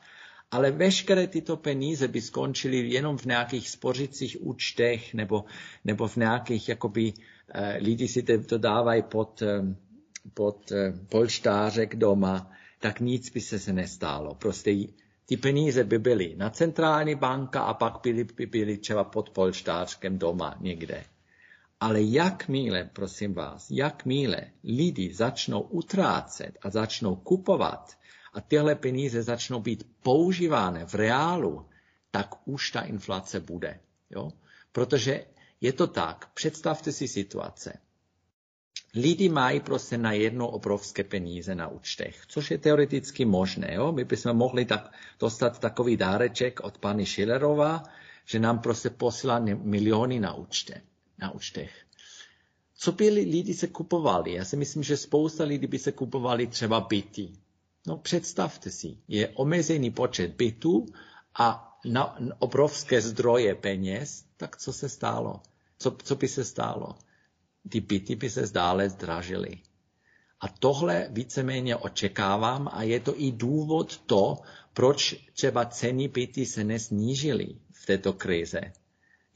ale veškeré tyto peníze by skončily jenom v nějakých spořicích účtech nebo, nebo v nějakých, jakoby, eh, lidi si to dávají pod, pod polštářek doma, tak nic by se se nestálo. Prostě ty peníze by byly na centrální banka a pak byly, by byly třeba pod polštářkem doma někde. Ale jakmile, prosím vás, jakmile lidi začnou utrácet a začnou kupovat a tyhle peníze začnou být používány v reálu, tak už ta inflace bude. Jo? Protože je to tak, představte si situace. Lidi mají prostě na jedno obrovské peníze na účtech, což je teoreticky možné. Jo? My bychom mohli tak dostat takový dáreček od pani Schillerova, že nám prostě posílá miliony na, účte, na účtech. Co by lidi se kupovali? Já si myslím, že spousta lidí by se kupovali třeba byty. No představte si, je omezený počet bytů a na obrovské zdroje peněz, tak co se stalo? Co, co by se stalo? ty byty by se zdále zdražily. A tohle víceméně očekávám a je to i důvod to, proč třeba ceny byty se nesnížily v této krize.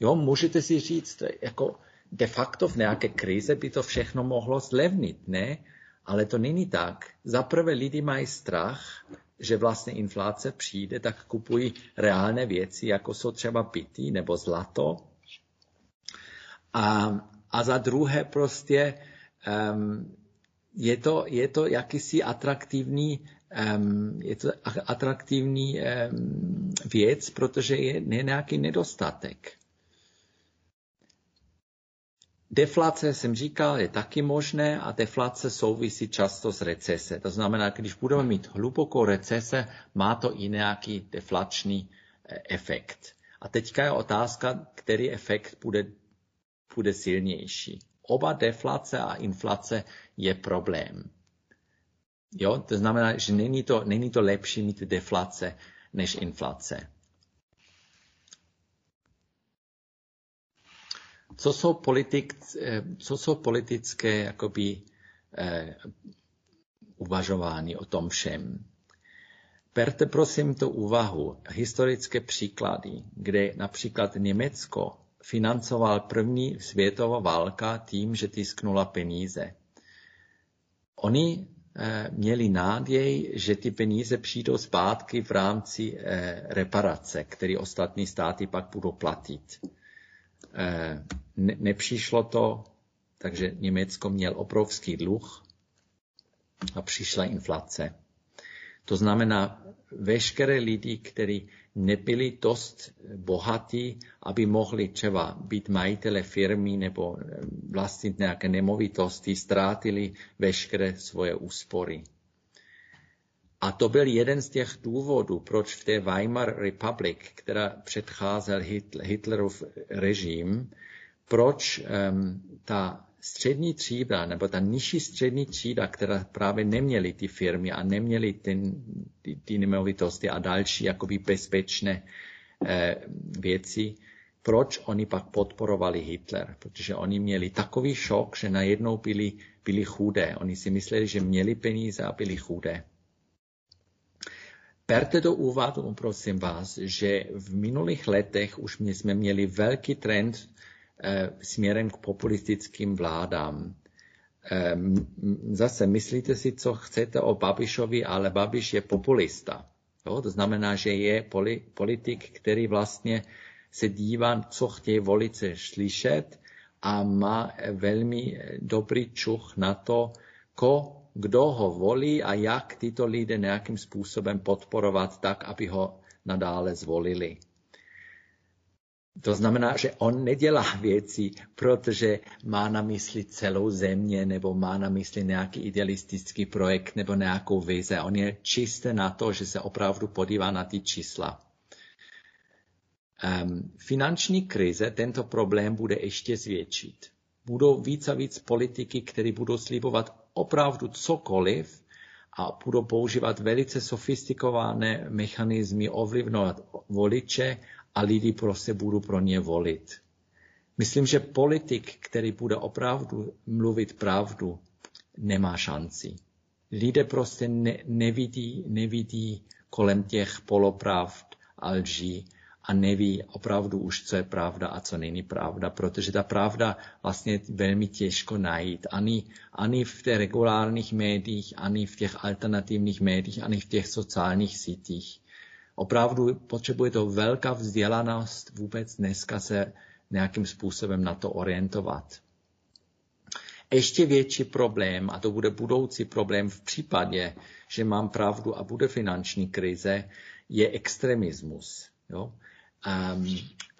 Jo, můžete si říct, jako de facto v nějaké krize by to všechno mohlo zlevnit, ne? Ale to není tak. Za prvé lidi mají strach, že vlastně inflace přijde, tak kupují reálné věci, jako jsou třeba byty nebo zlato. A a za druhé prostě um, je, to, je to jakýsi atraktivní, um, je to atraktivní um, věc, protože je nějaký nedostatek. Deflace, jsem říkal, je taky možné a deflace souvisí často s recese. To znamená, když budeme mít hlubokou recese, má to i nějaký deflační eh, efekt. A teďka je otázka, který efekt bude bude silnější. Oba deflace a inflace je problém. Jo, to znamená, že není to, není to lepší mít deflace než inflace. Co jsou, politik, co jsou politické jakoby, eh, uvažování o tom všem? Berte prosím tu úvahu historické příklady, kde například Německo financoval první světová válka tím, že tisknula peníze. Oni eh, měli náděj, že ty peníze přijdou zpátky v rámci eh, reparace, které ostatní státy pak budou platit. Eh, ne, nepřišlo to, takže Německo měl obrovský dluh a přišla inflace. To znamená, veškeré lidi, kteří nebyli dost bohatí, aby mohli třeba být majitele firmy nebo vlastnit nějaké nemovitosti, ztrátili veškeré svoje úspory. A to byl jeden z těch důvodů, proč v té Weimar Republic, která předcházel Hitlerův režim, proč um, ta střední třída, nebo ta nižší střední třída, která právě neměly ty firmy a neměly ten, ty, ty nemovitosti a další jakoby bezpečné eh, věci, proč oni pak podporovali Hitler? Protože oni měli takový šok, že najednou byli, byli chudé. Oni si mysleli, že měli peníze a byli chudé. Berte do úvahu, prosím vás, že v minulých letech už jsme měli velký trend Eh, směrem k populistickým vládám. Eh, zase myslíte si, co chcete o Babišovi, ale Babiš je populista. Jo? To znamená, že je politik, který vlastně se dívá, co chtějí volice slyšet a má velmi dobrý čuch na to, ko, kdo ho volí a jak tyto lidé nějakým způsobem podporovat tak, aby ho nadále zvolili. To znamená, že on nedělá věci, protože má na mysli celou země nebo má na mysli nějaký idealistický projekt nebo nějakou vize. On je čistě na to, že se opravdu podívá na ty čísla. Um, finanční krize tento problém bude ještě zvětšit. Budou víc a víc politiky, které budou slibovat opravdu cokoliv a budou používat velice sofistikované mechanismy ovlivňovat voliče a lidi prostě budou pro ně volit. Myslím, že politik, který bude opravdu mluvit pravdu, nemá šanci. Lidé prostě ne, nevidí, nevidí kolem těch polopravd a lží a neví opravdu už, co je pravda a co není pravda, protože ta pravda vlastně je velmi těžko najít. Ani, ani v těch regulárních médiích, ani v těch alternativních médiích, ani v těch sociálních sítích. Opravdu potřebuje to velká vzdělanost vůbec dneska se nějakým způsobem na to orientovat. Ještě větší problém, a to bude budoucí problém v případě, že mám pravdu a bude finanční krize, je extremismus. Jo? Um,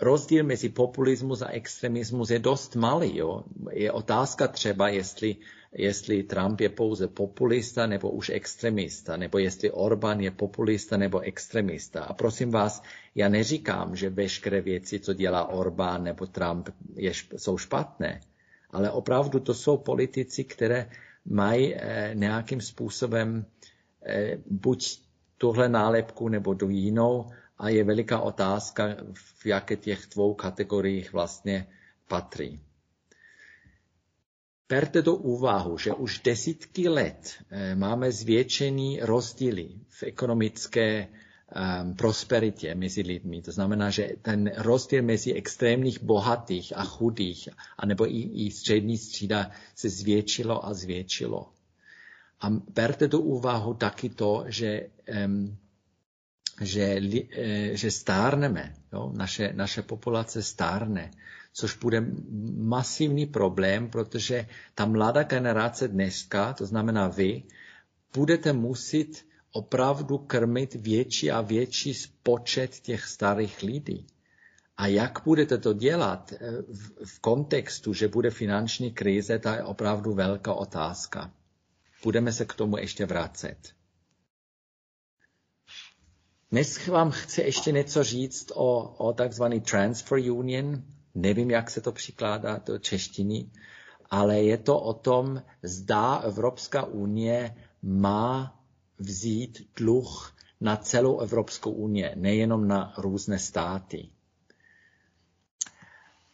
rozdíl mezi populismus a extremismus je dost malý. Jo? Je otázka třeba, jestli, jestli Trump je pouze populista nebo už extremista, nebo jestli Orbán je populista nebo extremista. A prosím vás, já neříkám, že veškeré věci, co dělá Orbán nebo Trump, je, jsou špatné, ale opravdu to jsou politici, které mají eh, nějakým způsobem eh, buď tuhle nálepku nebo tu jinou, a je veliká otázka, v jaké těch dvou kategoriích vlastně patří. Berte do úvahu, že už desítky let eh, máme zvětšený rozdíly v ekonomické um, prosperitě mezi lidmi. To znamená, že ten rozdíl mezi extrémních bohatých a chudých, anebo i, i střední střída se zvětšilo a zvětšilo. A berte do úvahu taky to, že um, že, eh, že stárneme, jo? Naše, naše populace stárne, což bude masivní problém, protože ta mladá generace dneska, to znamená vy, budete muset opravdu krmit větší a větší počet těch starých lidí. A jak budete to dělat eh, v, v kontextu, že bude finanční krize, to je opravdu velká otázka. Budeme se k tomu ještě vracet. Dnes vám chci ještě něco říct o, o takzvaný Transfer Union. Nevím, jak se to přikládá do češtiny, ale je to o tom, zda Evropská unie má vzít dluh na celou Evropskou unii, nejenom na různé státy.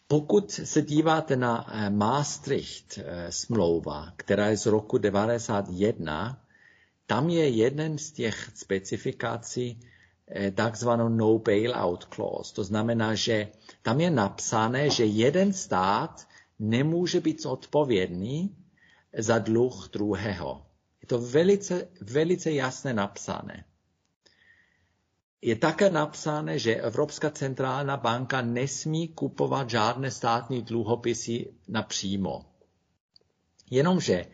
Pokud se díváte na eh, Maastricht eh, smlouva, která je z roku 1991, tam je jeden z těch specifikací, takzvanou no bailout clause. To znamená, že tam je napsané, že jeden stát nemůže být odpovědný za dluh druhého. Je to velice, velice jasně napsané. Je také napsáno, že Evropská centrální banka nesmí kupovat žádné státní dluhopisy napřímo. Jenomže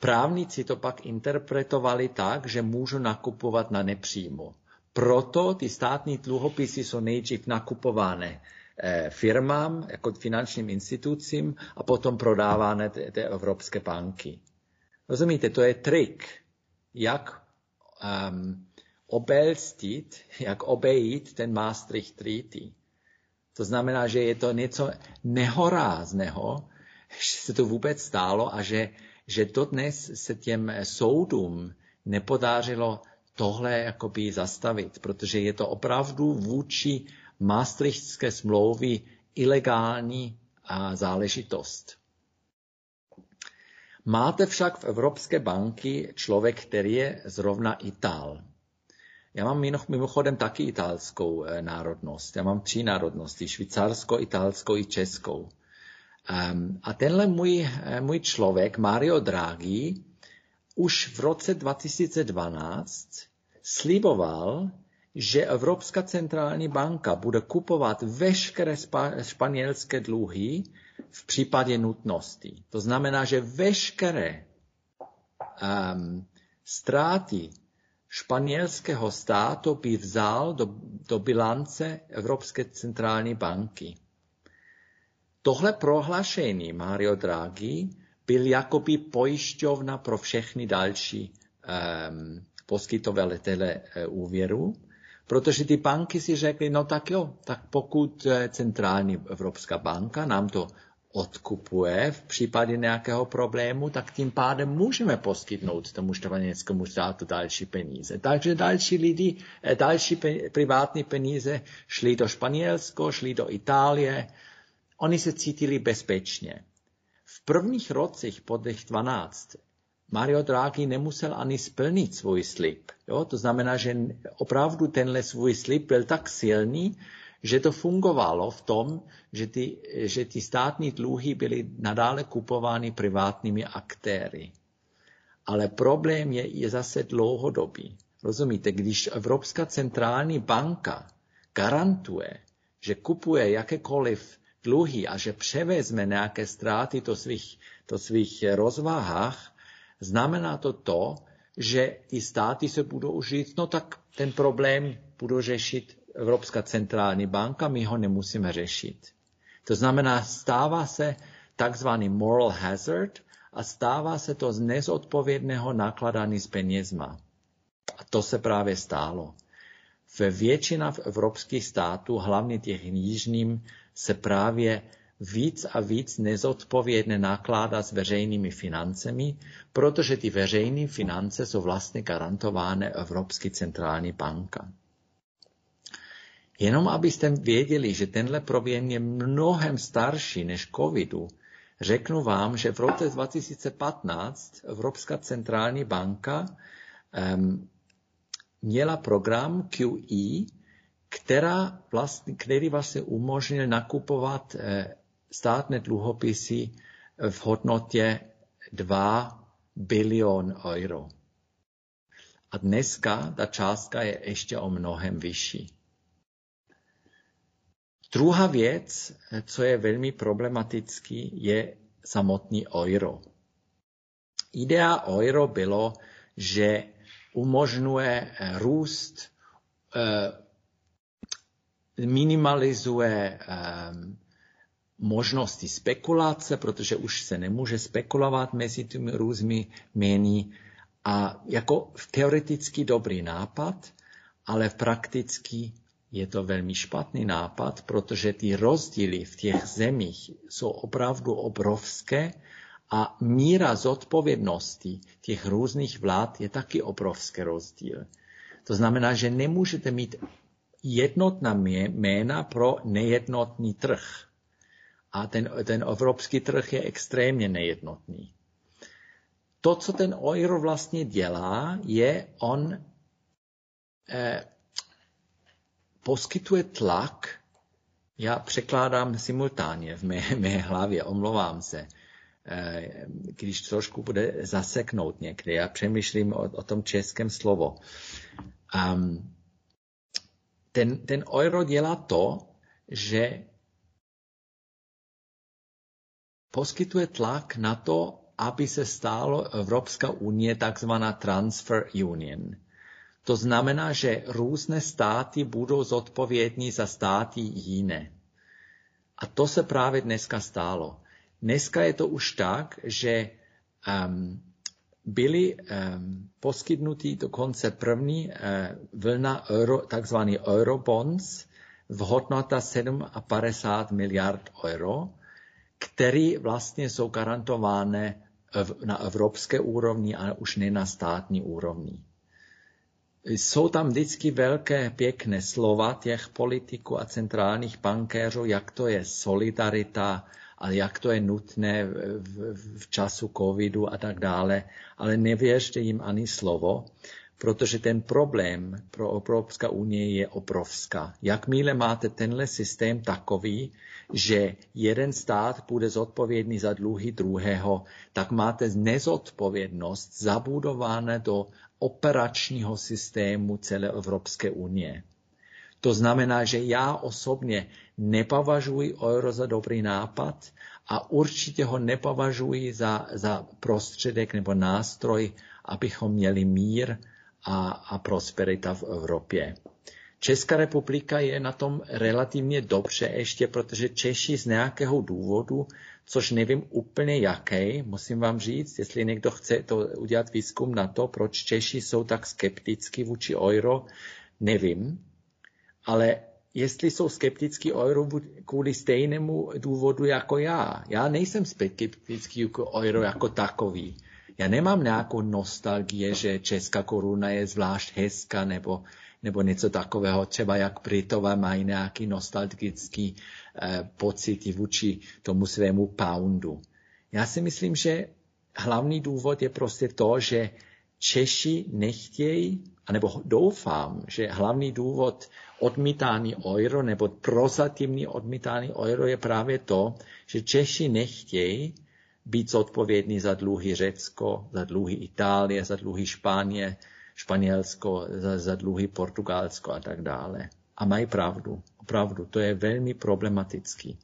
právníci to pak interpretovali tak, že můžu nakupovat na nepřímo. Proto ty státní dluhopisy jsou nejdřív nakupovány eh, firmám, jako finančním institucím a potom prodávány té Evropské banky. Rozumíte, to je trik, jak um, obelstit, jak obejít ten Maastricht Treaty. To znamená, že je to něco nehorázného, že se to vůbec stálo a že, že dodnes se těm soudům nepodařilo tohle jakoby zastavit, protože je to opravdu vůči Maastrichtské smlouvy ilegální záležitost. Máte však v Evropské banky člověk, který je zrovna Itál. Já mám mimochodem taky italskou eh, národnost. Já mám tři národnosti, švýcarskou, italskou i českou. A tenhle můj, eh, můj člověk, Mario Draghi, už v roce 2012 sliboval, že Evropská centrální banka bude kupovat veškeré španělské dluhy v případě nutnosti. To znamená, že veškeré um, ztráty španělského státu by vzal do, do bilance Evropské centrální banky. Tohle prohlášení Mario Draghi byl jakoby pojišťovna pro všechny další um, poskytovatele uh, úvěru, protože ty banky si řekly, no tak jo, tak pokud eh, centrální Evropská banka nám to odkupuje v případě nějakého problému, tak tím pádem můžeme poskytnout tomu španělskému státu další peníze. Takže další lidi, eh, další privátní peníze šly do Španělsko, šly do Itálie. Oni se cítili bezpečně. V prvních rocích po těch 12 Mario Draghi nemusel ani splnit svůj slib. Jo? To znamená, že opravdu tenhle svůj slib byl tak silný, že to fungovalo v tom, že ty, že ty státní dluhy byly nadále kupovány privátními aktéry. Ale problém je, je zase dlouhodobý. Rozumíte, když Evropská centrální banka garantuje, že kupuje jakékoliv dluhy a že převezme nějaké ztráty do svých, do svých rozvahách, znamená to to, že ty státy se budou říct, no tak ten problém budou řešit Evropská centrální banka, my ho nemusíme řešit. To znamená, stává se takzvaný moral hazard a stává se to z nezodpovědného nakladání s penězma. A to se právě stálo. Ve většina v evropských států, hlavně těch jižním, se právě víc a víc nezodpovědně nakládá s veřejnými financemi, protože ty veřejné finance jsou vlastně garantované Evropské centrální banka. Jenom abyste věděli, že tenhle problém je mnohem starší než covidu, řeknu vám, že v roce 2015 Evropská centrální banka um, měla program QE, která vlastně, který vlastně umožnil nakupovat eh, státné dluhopisy v hodnotě 2 bilion euro. A dneska ta částka je ještě o mnohem vyšší. Druhá věc, co je velmi problematický, je samotný euro. Idea euro bylo, že umožňuje růst, eh, minimalizuje eh, možnosti spekulace, protože už se nemůže spekulovat mezi těmi různými měny. A jako teoreticky dobrý nápad, ale prakticky je to velmi špatný nápad, protože ty rozdíly v těch zemích jsou opravdu obrovské a míra zodpovědnosti těch různých vlád je taky obrovský rozdíl. To znamená, že nemůžete mít jednotná jména pro nejednotný trh. A ten, ten evropský trh je extrémně nejednotný. To, co ten euro vlastně dělá, je, on eh, poskytuje tlak, já překládám simultánně v mé, mé hlavě, omlouvám se, eh, když trošku bude zaseknout někde. Já přemýšlím o, o tom českém slovo. Um, ten, ten euro dělá to, že poskytuje tlak na to, aby se stalo Evropská unie takzvaná transfer union. To znamená, že různé státy budou zodpovědní za státy jiné. A to se právě dneska stalo. Dneska je to už tak, že um, byly um, poskytnuty dokonce první uh, vlna euro, takzvaný eurobonds v hodnota 57 miliard euro, které vlastně jsou garantované na evropské úrovni, ale už ne na státní úrovni. Jsou tam vždycky velké pěkné slova těch politiků a centrálních bankéřů, jak to je solidarita a jak to je nutné v, v času covidu a tak dále, ale nevěřte jim ani slovo, protože ten problém pro Evropská unie je obrovská. Jakmile máte tenhle systém takový, že jeden stát bude zodpovědný za dluhy druhého, tak máte nezodpovědnost zabudována do operačního systému celé Evropské unie. To znamená, že já osobně nepovažuji euro za dobrý nápad a určitě ho nepovažuji za, za prostředek nebo nástroj, abychom měli mír a, a prosperita v Evropě. Česká republika je na tom relativně dobře ještě, protože Češi z nějakého důvodu, což nevím úplně jaký, musím vám říct, jestli někdo chce to udělat výzkum na to, proč Češi jsou tak skepticky vůči euro, nevím. Ale jestli jsou skeptický euro kvůli stejnému důvodu jako já. Já nejsem skeptický jako euro jako takový. Já nemám nějakou nostalgie, že česká koruna je zvlášť hezká nebo nebo něco takového, třeba jak Britové mají nějaký nostalgický eh, pocity vůči tomu svému poundu. Já si myslím, že hlavní důvod je prostě to, že Češi nechtějí, anebo doufám, že hlavní důvod odmítání euro nebo prozatímní odmítání euro je právě to, že Češi nechtějí být zodpovědní za dluhy Řecko, za dluhy Itálie, za dluhy Španie, Španělsko, za, za dluhy Portugalsko a tak dále. A mají pravdu. Opravdu, to je velmi problematický.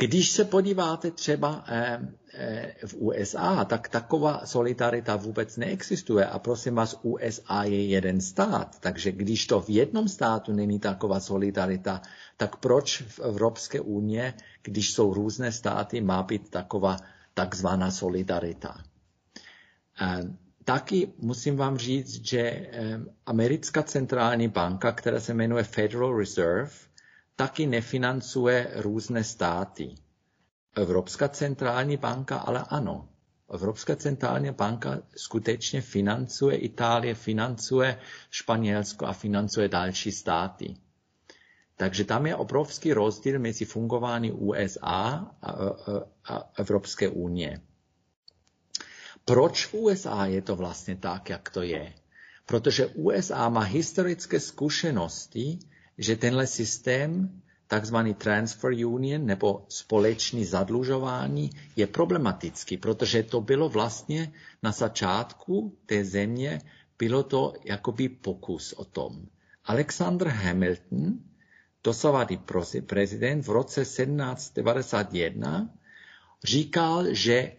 Když se podíváte třeba eh, eh, v USA, tak taková solidarita vůbec neexistuje. A prosím vás, USA je jeden stát. Takže když to v jednom státu není taková solidarita, tak proč v Evropské unie, když jsou různé státy, má být taková takzvaná solidarita? Eh, taky musím vám říct, že americká centrální banka, která se jmenuje Federal Reserve, taky nefinancuje různé státy. Evropská centrální banka ale ano. Evropská centrální banka skutečně financuje Itálie, financuje Španělsko a financuje další státy. Takže tam je obrovský rozdíl mezi fungování USA a, a Evropské unie. Proč v USA je to vlastně tak, jak to je? Protože USA má historické zkušenosti, že tenhle systém, takzvaný transfer union nebo společný zadlužování, je problematický, protože to bylo vlastně na začátku té země, bylo to jakoby pokus o tom. Alexander Hamilton, dosavadý prezident v roce 1791, říkal, že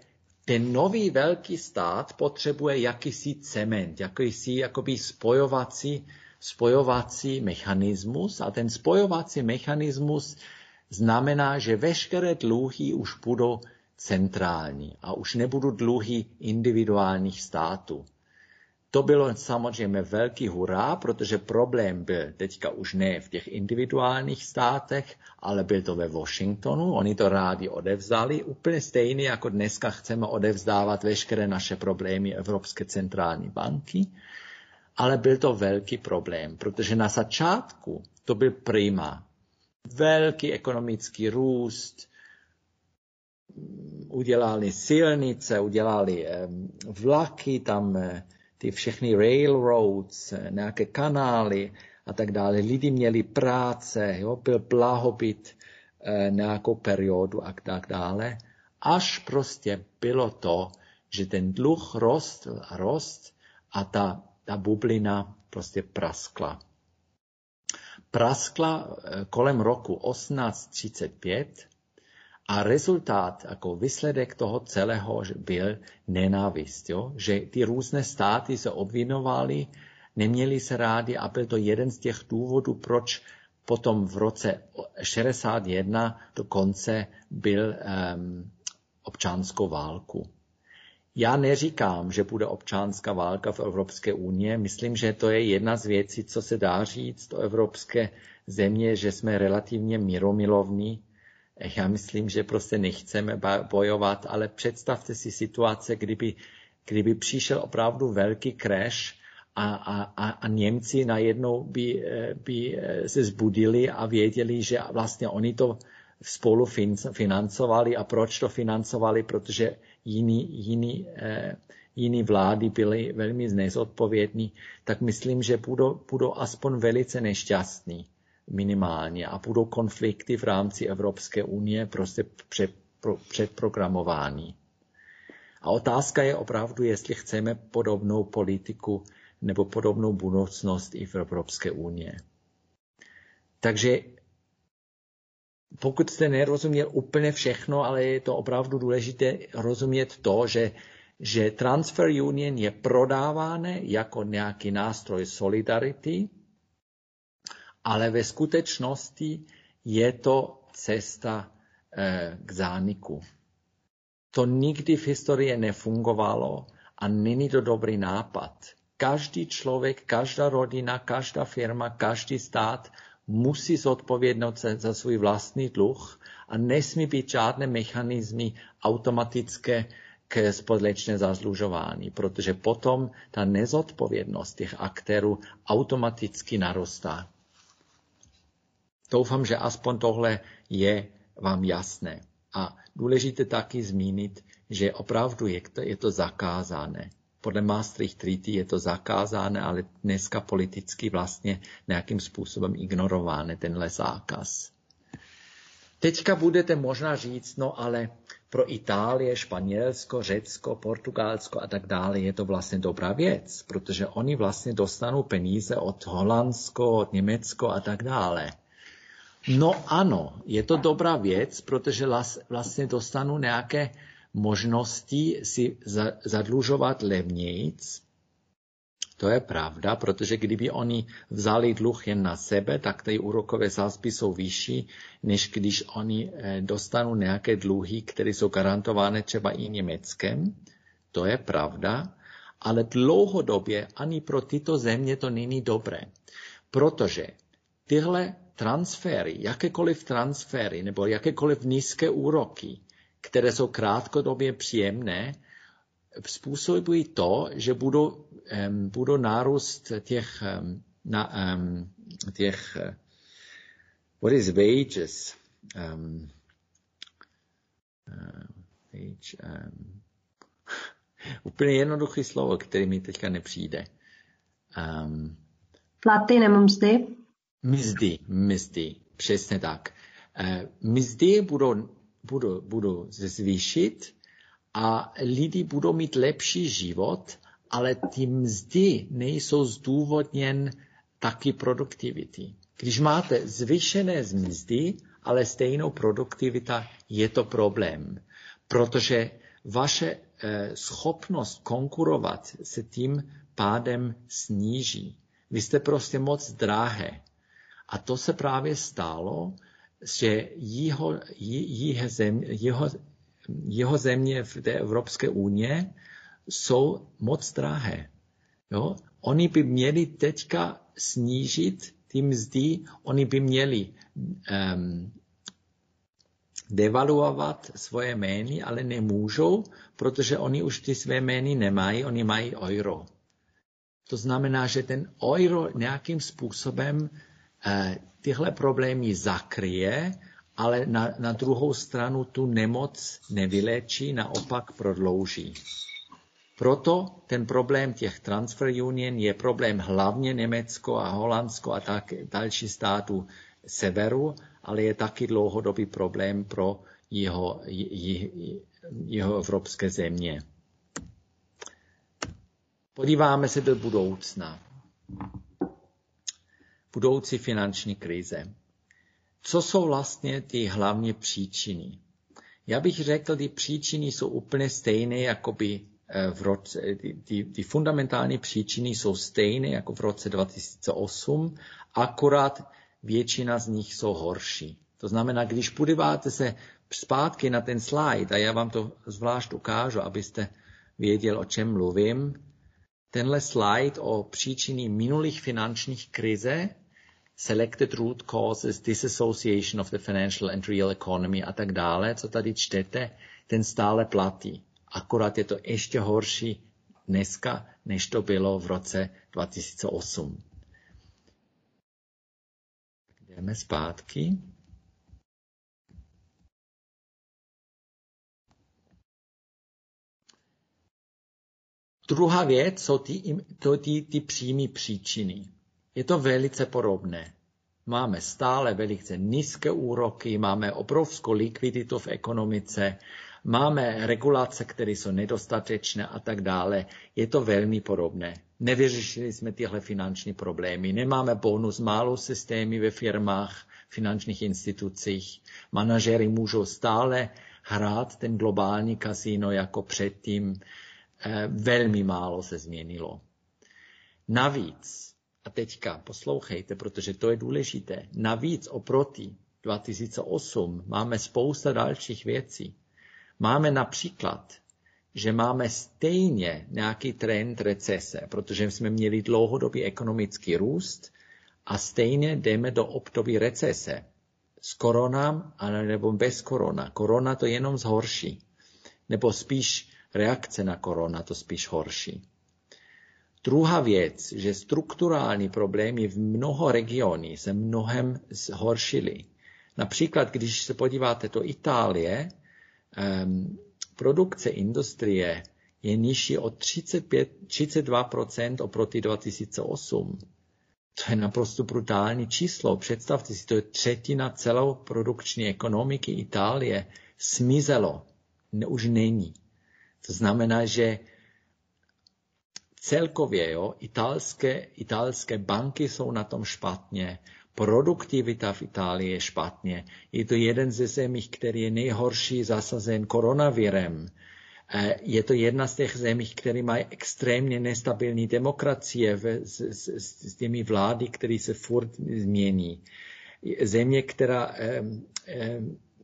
ten nový velký stát potřebuje jakýsi cement, jakýsi jakoby spojovací, spojovací mechanismus a ten spojovací mechanismus znamená, že veškeré dluhy už budou centrální a už nebudou dluhy individuálních států. To bylo samozřejmě velký hurá, protože problém byl teďka už ne v těch individuálních státech, ale byl to ve Washingtonu. Oni to rádi odevzali, úplně stejně jako dneska chceme odevzdávat veškeré naše problémy Evropské centrální banky. Ale byl to velký problém, protože na začátku to byl prima. Velký ekonomický růst, udělali silnice, udělali vlaky, tam eh, ty všechny railroads, nějaké kanály a tak dále. Lidi měli práce, jo, byl blahobyt eh, nějakou periodu a tak dále. Až prostě bylo to, že ten dluh rostl a rost a ta, ta bublina prostě praskla. Praskla eh, kolem roku 1835 a rezultát, jako výsledek toho celého byl nenávist, jo? že ty různé státy se obvinovaly, neměli se rádi a byl to jeden z těch důvodů, proč potom v roce 61 dokonce byl um, občanskou válku. Já neříkám, že bude občanská válka v Evropské unii. Myslím, že to je jedna z věcí, co se dá říct o evropské země, že jsme relativně míromilovní, já myslím, že prostě nechceme bojovat, ale představte si situace, kdyby, kdyby přišel opravdu velký crash a, a, a Němci najednou by, eh, by eh, se zbudili a věděli, že vlastně oni to spolu financovali a proč to financovali, protože jiný, jiný, eh, jiný vlády byly velmi nezodpovědní, tak myslím, že budou, budou aspoň velice nešťastní minimálně a budou konflikty v rámci Evropské unie prostě před, pro, předprogramování. A otázka je opravdu, jestli chceme podobnou politiku nebo podobnou budoucnost i v Evropské unie. Takže pokud jste nerozuměl úplně všechno, ale je to opravdu důležité rozumět to, že, že Transfer Union je prodávány jako nějaký nástroj solidarity, ale ve skutečnosti je to cesta eh, k zániku. To nikdy v historii nefungovalo a není to dobrý nápad. Každý člověk, každá rodina, každá firma, každý stát musí zodpovědnout za svůj vlastní dluh a nesmí být žádné mechanizmy automatické k společné zazlužování, protože potom ta nezodpovědnost těch aktérů automaticky narostá. Doufám, že aspoň tohle je vám jasné. A důležité taky zmínit, že opravdu je to, je to zakázané. Podle Maastricht Treaty je to zakázané, ale dneska politicky vlastně nějakým způsobem ignorovány tenhle zákaz. Teďka budete možná říct, no ale pro Itálie, Španělsko, Řecko, Portugalsko a tak dále je to vlastně dobrá věc, protože oni vlastně dostanou peníze od Holandsko, od Německo a tak dále. No ano, je to dobrá věc, protože vlastně dostanou nějaké možnosti si zadlužovat levnějc. To je pravda, protože kdyby oni vzali dluh jen na sebe, tak ty úrokové sázby jsou vyšší, než když oni eh, dostanou nějaké dluhy, které jsou garantované třeba i Německem. To je pravda, ale dlouhodobě ani pro tyto země to není dobré, protože tyhle transfery, jakékoliv transfery nebo jakékoliv nízké úroky, které jsou krátkodobě příjemné, způsobují to, že budou, um, budou nárůst těch, um, na, um, těch uh, what is wages? Um, uh, wage, um, úplně jednoduché slovo, které mi teďka nepřijde. Um, Platy nebo mzdy? Mzdy, mzdy, přesně tak. Uh, mzdy budou, budou, budou zvýšit, a lidi budou mít lepší život, ale ty mzdy nejsou zdůvodněn taky produktivity. Když máte zvýšené mzdy, ale stejnou produktivita, je to problém, protože vaše eh, schopnost konkurovat se tím pádem sníží. Vy jste prostě moc drahé. A to se právě stalo, že jeho, jeho, jeho jeho země v té Evropské unie jsou moc drahé. Jo? Oni by měli teďka snížit ty mzdy, oni by měli um, devaluovat svoje jmény, ale nemůžou, protože oni už ty své jmény nemají, oni mají euro. To znamená, že ten euro nějakým způsobem tyhle problémy zakryje ale na, na druhou stranu tu nemoc nevylečí, naopak prodlouží. Proto ten problém těch transfer union je problém hlavně Německo a Holandsko a tak další států severu, ale je taky dlouhodobý problém pro jeho, jeho evropské země. Podíváme se do budoucna. Budoucí finanční krize co jsou vlastně ty hlavní příčiny. Já bych řekl, ty příčiny jsou úplně stejné, jako by eh, v roce, ty, ty fundamentální příčiny jsou stejné jako v roce 2008, akorát většina z nich jsou horší. To znamená, když podíváte se zpátky na ten slide, a já vám to zvlášť ukážu, abyste věděl, o čem mluvím, tenhle slide o příčiny minulých finančních krize selected root causes, disassociation of the financial and real economy a tak dále, co tady čtete, ten stále platí. Akorát je to ještě horší dneska, než to bylo v roce 2008. Jdeme zpátky. Druhá věc jsou ty, ty, ty přímé příčiny. Je to velice podobné. Máme stále velice nízké úroky, máme obrovskou likviditu v ekonomice, máme regulace, které jsou nedostatečné a tak dále. Je to velmi podobné. Nevyřešili jsme tyhle finanční problémy. Nemáme bonus málo systémy ve firmách, finančních institucích. Manažery můžou stále hrát ten globální kasino jako předtím. eh, velmi málo se změnilo. Navíc, a teďka poslouchejte, protože to je důležité, navíc oproti 2008 máme spousta dalších věcí. Máme například, že máme stejně nějaký trend recese, protože jsme měli dlouhodobý ekonomický růst a stejně jdeme do období recese. S koronám, ale nebo bez korona. Korona to jenom zhorší. Nebo spíš reakce na korona to spíš horší. Druhá věc, že strukturální problémy v mnoho regioní se mnohem zhoršily. Například, když se podíváte do Itálie, um, produkce industrie je nižší o 35, 32% oproti 2008. To je naprosto brutální číslo. Představte si, to je třetina celou produkční ekonomiky Itálie. Smizelo. Ne, už není. To znamená, že celkově jo, italské, italské banky jsou na tom špatně, produktivita v Itálii je špatně. Je to jeden ze zemí, který je nejhorší zasazen koronavirem. E, je to jedna z těch zemí, které mají extrémně nestabilní demokracie s, s, s těmi vlády, které se furt změní. Země, která eh,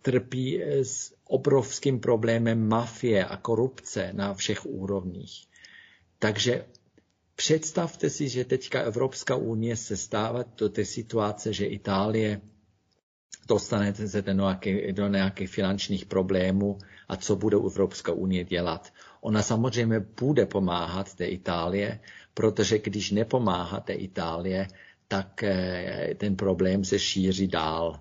trpí s obrovským problémem mafie a korupce na všech úrovních. Takže Představte si, že teďka Evropská unie se stává do té situace, že Itálie dostane se do nějakých, do nějakých finančních problémů a co bude Evropská unie dělat. Ona samozřejmě bude pomáhat té Itálie, protože když nepomáhá té Itálie, tak eh, ten problém se šíří dál.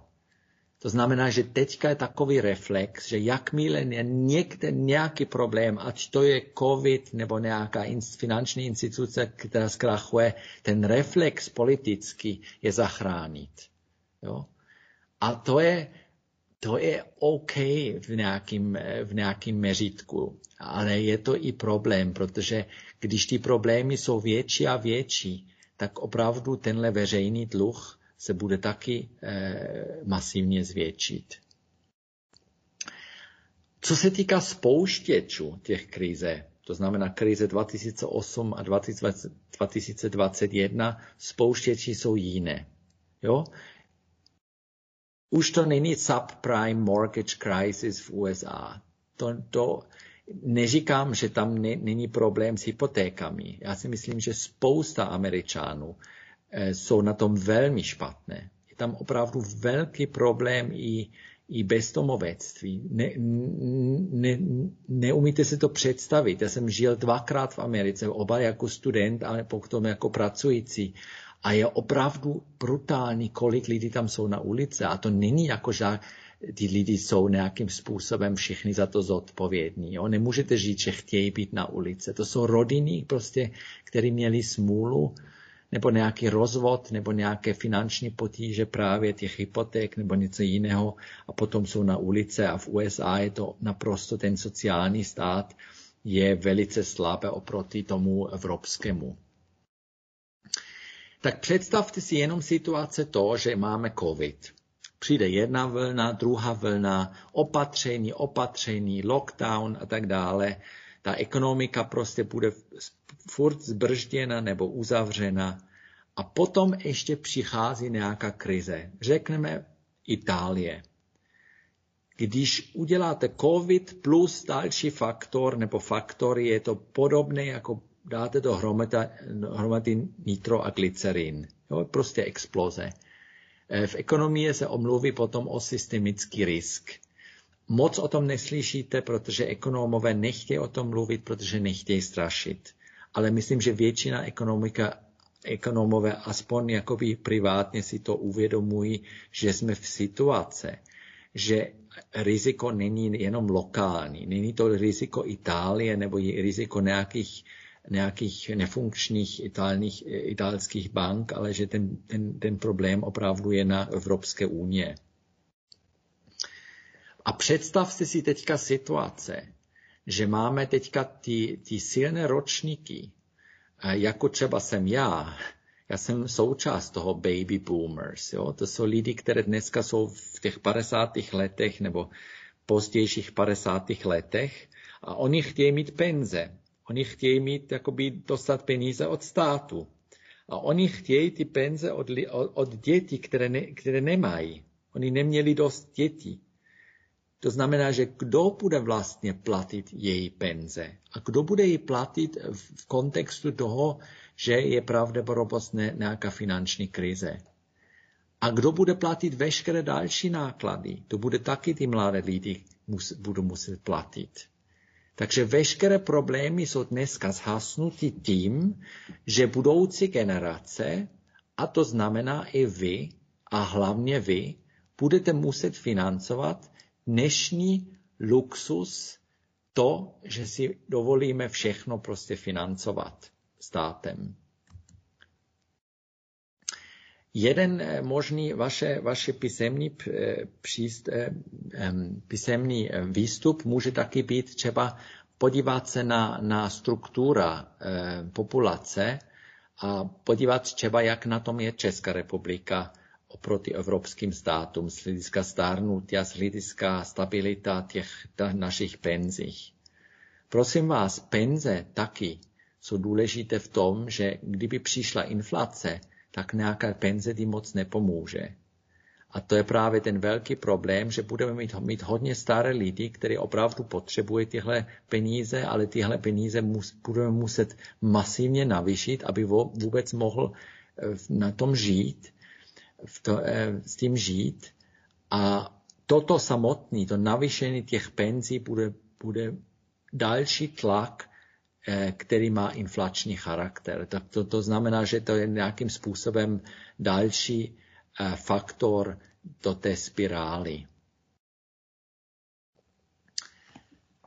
To znamená, že teďka je takový reflex, že jakmile je někde nějaký problém, ať to je COVID nebo nějaká finanční instituce, která zkrachuje, ten reflex politický je zachránit. Jo? A to je, to je OK v nějakým, v nějakým meřítku, ale je to i problém, protože když ty problémy jsou větší a větší, tak opravdu tenhle veřejný dluh se bude taky eh, masivně zvětšit. Co se týká spouštěčů těch krize, to znamená krize 2008 a 2021, spouštěči jsou jiné. Jo? Už to není subprime mortgage crisis v USA. To, to neříkám, že tam ne, není problém s hypotékami. Já si myslím, že spousta Američanů jsou na tom velmi špatné. Je tam opravdu velký problém i, i bezdomovectví. Ne, ne, neumíte si to představit. Já jsem žil dvakrát v Americe, oba jako student a potom jako pracující. A je opravdu brutální, kolik lidí tam jsou na ulici. A to není jako, že ty lidi jsou nějakým způsobem všichni za to zodpovědní. Jo? Nemůžete říct, že chtějí být na ulici. To jsou rodiny, prostě, které měli smůlu nebo nějaký rozvod, nebo nějaké finanční potíže právě těch hypoték nebo něco jiného a potom jsou na ulice a v USA je to naprosto ten sociální stát je velice slabé oproti tomu evropskému. Tak představte si jenom situace to, že máme COVID. Přijde jedna vlna, druhá vlna, opatření, opatření, lockdown a tak dále. Ta ekonomika prostě bude furt zbržděna nebo uzavřena a potom ještě přichází nějaká krize. Řekneme Itálie. Když uděláte COVID plus další faktor nebo faktory, je to podobné, jako dáte do hromady nitro a glycerin. Jo, prostě exploze. E, v ekonomii se omluví potom o systemický risk. Moc o tom neslyšíte, protože ekonomové nechtějí o tom mluvit, protože nechtějí strašit. Ale myslím, že většina ekonomika ekonomové aspoň jakoby privátně si to uvědomují, že jsme v situaci, že riziko není jenom lokální, není to riziko Itálie nebo je riziko nějakých, nějakých nefunkčních italských bank, ale že ten, ten, ten problém opravdu je na Evropské unie. A představte si teďka situace, že máme teďka ty, ty silné ročníky, jako třeba jsem já, já jsem součást toho baby boomers. Jo? To jsou lidi, které dneska jsou v těch 50. letech nebo pozdějších 50. letech a oni chtějí mít penze. Oni chtějí mít, jakoby dostat peníze od státu. A oni chtějí ty peníze od, od, od dětí, které, ne, které nemají. Oni neměli dost dětí. To znamená, že kdo bude vlastně platit její penze? A kdo bude ji platit v kontextu toho, že je pravděpodobnost nějaká finanční krize? A kdo bude platit veškeré další náklady? To bude taky ty mladé lidi mus, budou muset platit. Takže veškeré problémy jsou dneska zhasnuty tím, že budoucí generace, a to znamená i vy, a hlavně vy, budete muset financovat dnešní luxus, to, že si dovolíme všechno prostě financovat státem. Jeden eh, možný vaše, vaše písemný, eh, příst, eh, písemný výstup může taky být třeba podívat se na, na struktura populace a podívat třeba, jak na tom je Česká republika oproti evropským státům z hlediska stárnutí a z hlediska stabilita těch našich penzích. Prosím vás, penze taky jsou důležité v tom, že kdyby přišla inflace, tak nějaká penze ti moc nepomůže. A to je právě ten velký problém, že budeme mít, mít hodně staré lidi, kteří opravdu potřebují tyhle peníze, ale tyhle peníze mus, budeme muset masivně navýšit, aby vůbec mohl eh, na tom žít, v to, eh, s tím žít. A toto samotné, to navýšení těch penzí bude, bude další tlak Eh, který má inflační charakter. Tak to, to znamená, že to je nějakým způsobem další eh, faktor do té spirály.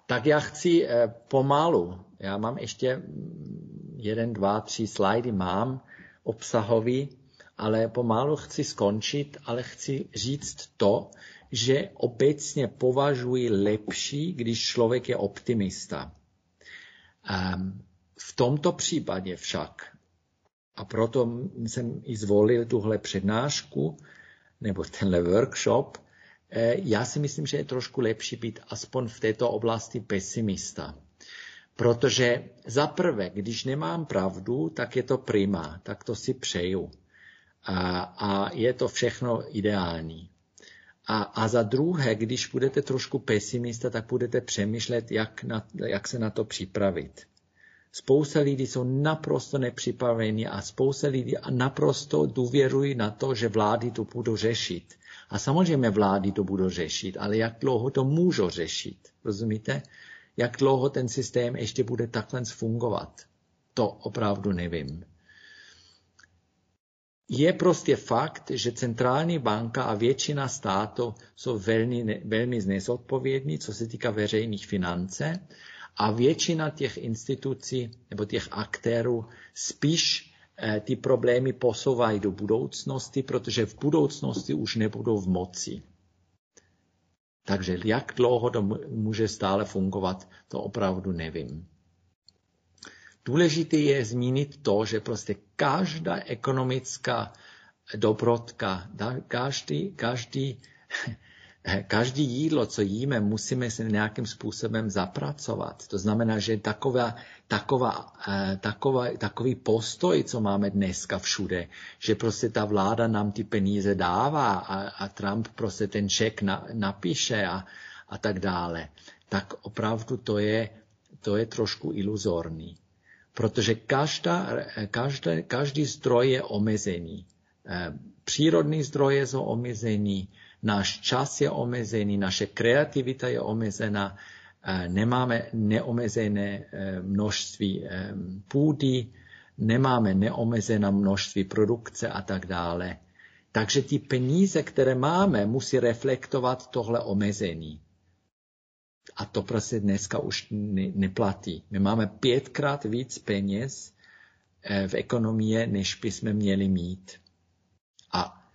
Tak já chci pomalu, já mám ještě jeden, dva, tři slajdy mám obsahový, ale pomalu chci skončit, ale chci říct to, že obecně považuji lepší, když člověk je optimista. Ehm, v tomto případě však, a proto jsem i zvolil tuhle přednášku, nebo tenhle workshop, eh, já si myslím, že je trošku lepší být aspoň v této oblasti pesimista. Protože za prvé, když nemám pravdu, tak je to prima, tak to si přeju. A, a je to všechno ideální. A, a za druhé, když budete trošku pesimista, tak budete přemýšlet, jak, na, jak se na to připravit. Spousta lidí jsou naprosto nepřipraveni a spousta lidí naprosto důvěrují na to, že vlády to budou řešit. A samozřejmě vlády to budou řešit, ale jak dlouho to můžou řešit? Rozumíte? Jak dlouho ten systém ještě bude takhle fungovat? To opravdu nevím. Je prostě fakt, že centrální banka a většina států jsou velmi, velmi nezodpovědní, co se týká veřejných finance a většina těch institucí nebo těch aktérů spíš eh, ty problémy posouvají do budoucnosti, protože v budoucnosti už nebudou v moci. Takže jak dlouho to může stále fungovat, to opravdu nevím. Důležité je zmínit to, že prostě každá ekonomická dobrotka, každý, každý, každý jídlo, co jíme, musíme se nějakým způsobem zapracovat. To znamená, že taková, taková, eh, taková, takový postoj, co máme dneska všude, že prostě ta vláda nám ty peníze dává a, a Trump prostě ten ček na, napíše a, a tak dále, tak opravdu to je, to je trošku iluzorní protože každá, každé, každý zdroj je omezený. Eh, přírodní zdroje jsou omezený, náš čas je omezený, naše kreativita je omezená, eh, nemáme neomezené eh, množství půdy, nemáme neomezené množství produkce a tak dále. Takže ty peníze, které máme, musí reflektovat tohle omezení. A to prostě dneska už neplatí. My máme pětkrát víc peněz eh, v ekonomii, než bychom měli mít. A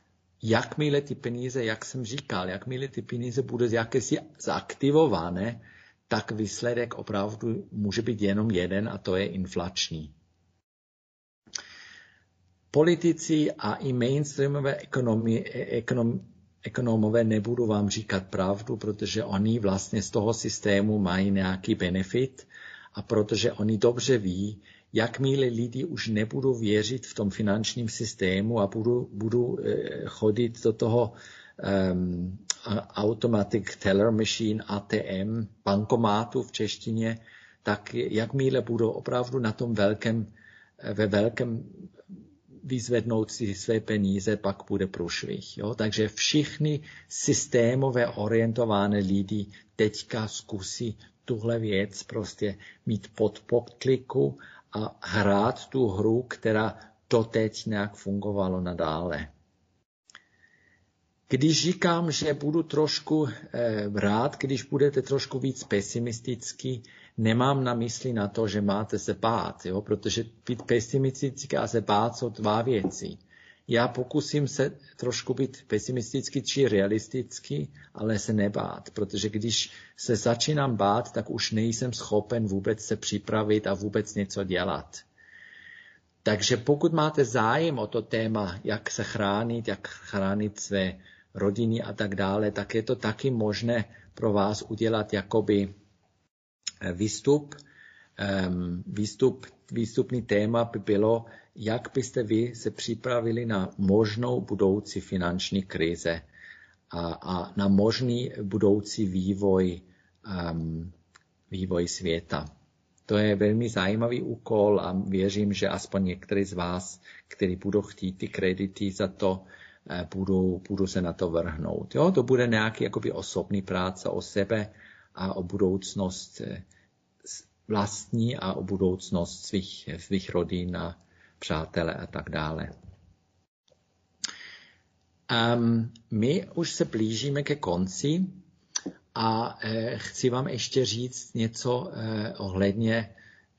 jakmile ty peníze, jak jsem říkal, jakmile ty peníze budou jakési zaaktivované, tak výsledek opravdu může být jenom jeden a to je inflační. Politici a i mainstreamové ekonomie, ekonom, ekonomové nebudu vám říkat pravdu, protože oni vlastně z toho systému mají nějaký benefit a protože oni dobře ví, jakmile lidi už nebudou věřit v tom finančním systému a budou, budou eh, chodit do toho um, automatic teller machine, ATM, bankomátu v češtině, tak jakmile budou opravdu na tom velkém, eh, ve velkém vyzvednout si své peníze, pak bude průšvih. Jo? Takže všichni systémové orientované lidi teďka zkusí tuhle věc prostě mít pod pokliku a hrát tu hru, která doteď nějak fungovalo nadále. Když říkám, že budu trošku eh, rád, když budete trošku víc pesimistický, nemám na mysli na to, že máte se bát, jo? protože být pesimistický a se bát jsou dva věci. Já pokusím se trošku být pesimistický či realistický, ale se nebát, protože když se začínám bát, tak už nejsem schopen vůbec se připravit a vůbec něco dělat. Takže pokud máte zájem o to téma, jak se chránit, jak chránit své rodiny a tak dále, tak je to taky možné pro vás udělat jakoby výstup. Výstup, výstupný téma by bylo, jak byste vy se připravili na možnou budoucí finanční krize a, a na možný budoucí vývoj, um, vývoj světa. To je velmi zajímavý úkol a věřím, že aspoň některý z vás, kteří budou chtít ty kredity za to, eh, budou, budou se na to vrhnout. Jo, to bude nějaký jakoby osobní práce o sebe a o budoucnost eh, vlastní a o budoucnost svých, svých rodin a přátelé a tak dále. Um, my už se blížíme ke konci a eh, chci vám ještě říct něco eh, ohledně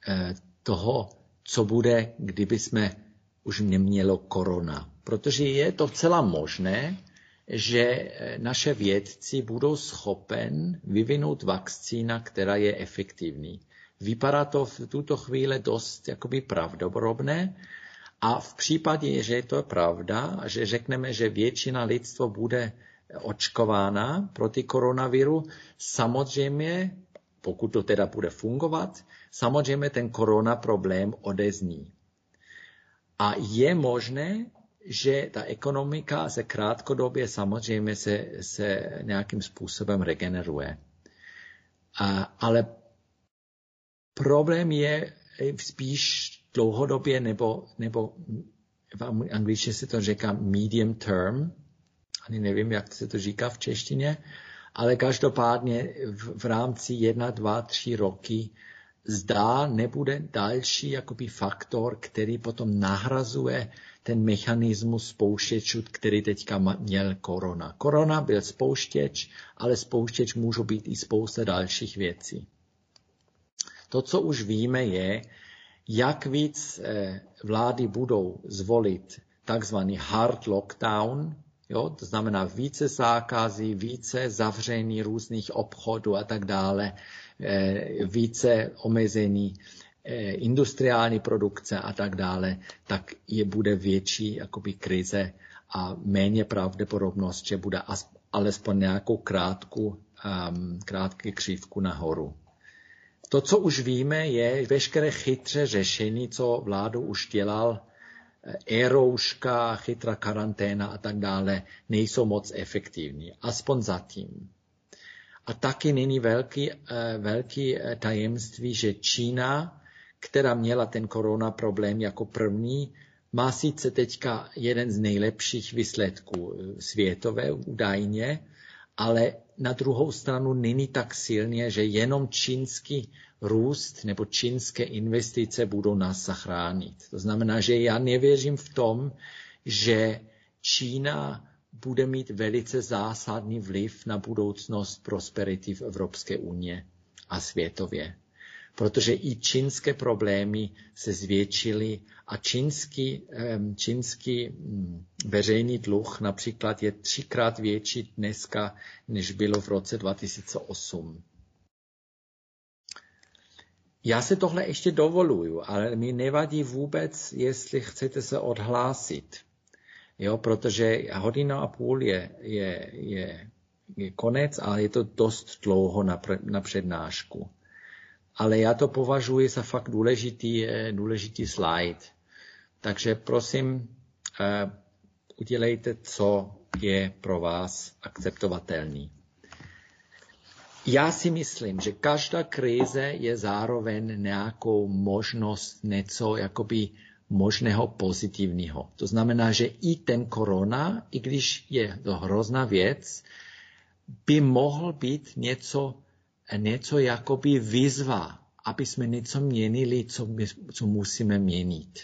eh, toho, co bude, kdyby jsme už nemělo korona. Protože je to celá možné, že eh, naše vědci budou schopen vyvinout vakcína, která je efektivní. Vypadá to v tuto chvíli dost jakoby pravdobodobné a v případě, že je to pravda že řekneme, že většina lidstva bude očkována proti koronaviru, samozřejmě, pokud to teda bude fungovat, samozřejmě ten korona problém odezní. A je možné, že ta ekonomika se krátkodobě samozřejmě se, se nějakým způsobem regeneruje. A, ale Problém je spíš dlouhodobě nebo, nebo v angličtině se to říká medium term, ani nevím, jak se to říká v češtině, ale každopádně v, v rámci jedna, dva, tři roky zdá nebude další jakoby faktor, který potom nahrazuje ten mechanismus spouštěčů, který teďka měl korona. Korona byl spouštěč, ale spouštěč může být i spousta dalších věcí. To, co už víme, je, jak víc eh, vlády budou zvolit takzvaný hard lockdown, jo, to znamená více zákazí, více zavření různých obchodů a tak dále, eh, více omezení industriální produkce a tak dále, tak je bude větší jakoby krize a méně pravděpodobnost, že bude alespoň nějakou krátkou, um, krátkou křívku nahoru. To, co už víme, je veškeré chytře řešení, co vládu už dělal, e-rouška, chytrá karanténa a tak dále, nejsou moc efektivní. Aspoň zatím. A taky není velký, e, velký tajemství, že Čína, která měla ten korona problém jako první, má sice teďka jeden z nejlepších výsledků světové údajně, ale na druhou stranu není tak silně, že jenom čínský růst nebo čínské investice budou nás zachránit. To znamená, že já nevěřím v tom, že Čína bude mít velice zásadní vliv na budoucnost prosperity v Evropské unie a světově protože i čínské problémy se zvětšily a čínský, čínský mm, veřejný dluh například je třikrát větší dneska, než bylo v roce 2008. Já se tohle ještě dovoluju, ale mi nevadí vůbec, jestli chcete se odhlásit. Jo, protože hodina a půl je, je, je, je konec, ale je to dost dlouho na, na přednášku. Ale já to považuji za fakt důležitý, důležitý slide. Takže prosím, udělejte, co je pro vás akceptovatelný. Já si myslím, že každá krize je zároveň nějakou možnost něco jakoby možného pozitivního. To znamená, že i ten korona, i když je to hrozná věc, by mohl být něco, něco jakoby výzva, aby jsme něco měnili, co, my, co musíme měnit.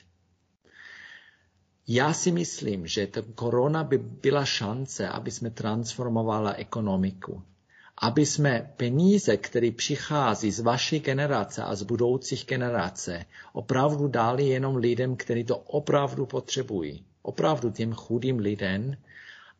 Já si myslím, že ta korona by byla šance, aby jsme transformovali ekonomiku aby jsme peníze, které přichází z vaší generace a z budoucích generace, opravdu dali jenom lidem, kteří to opravdu potřebují. Opravdu těm chudým lidem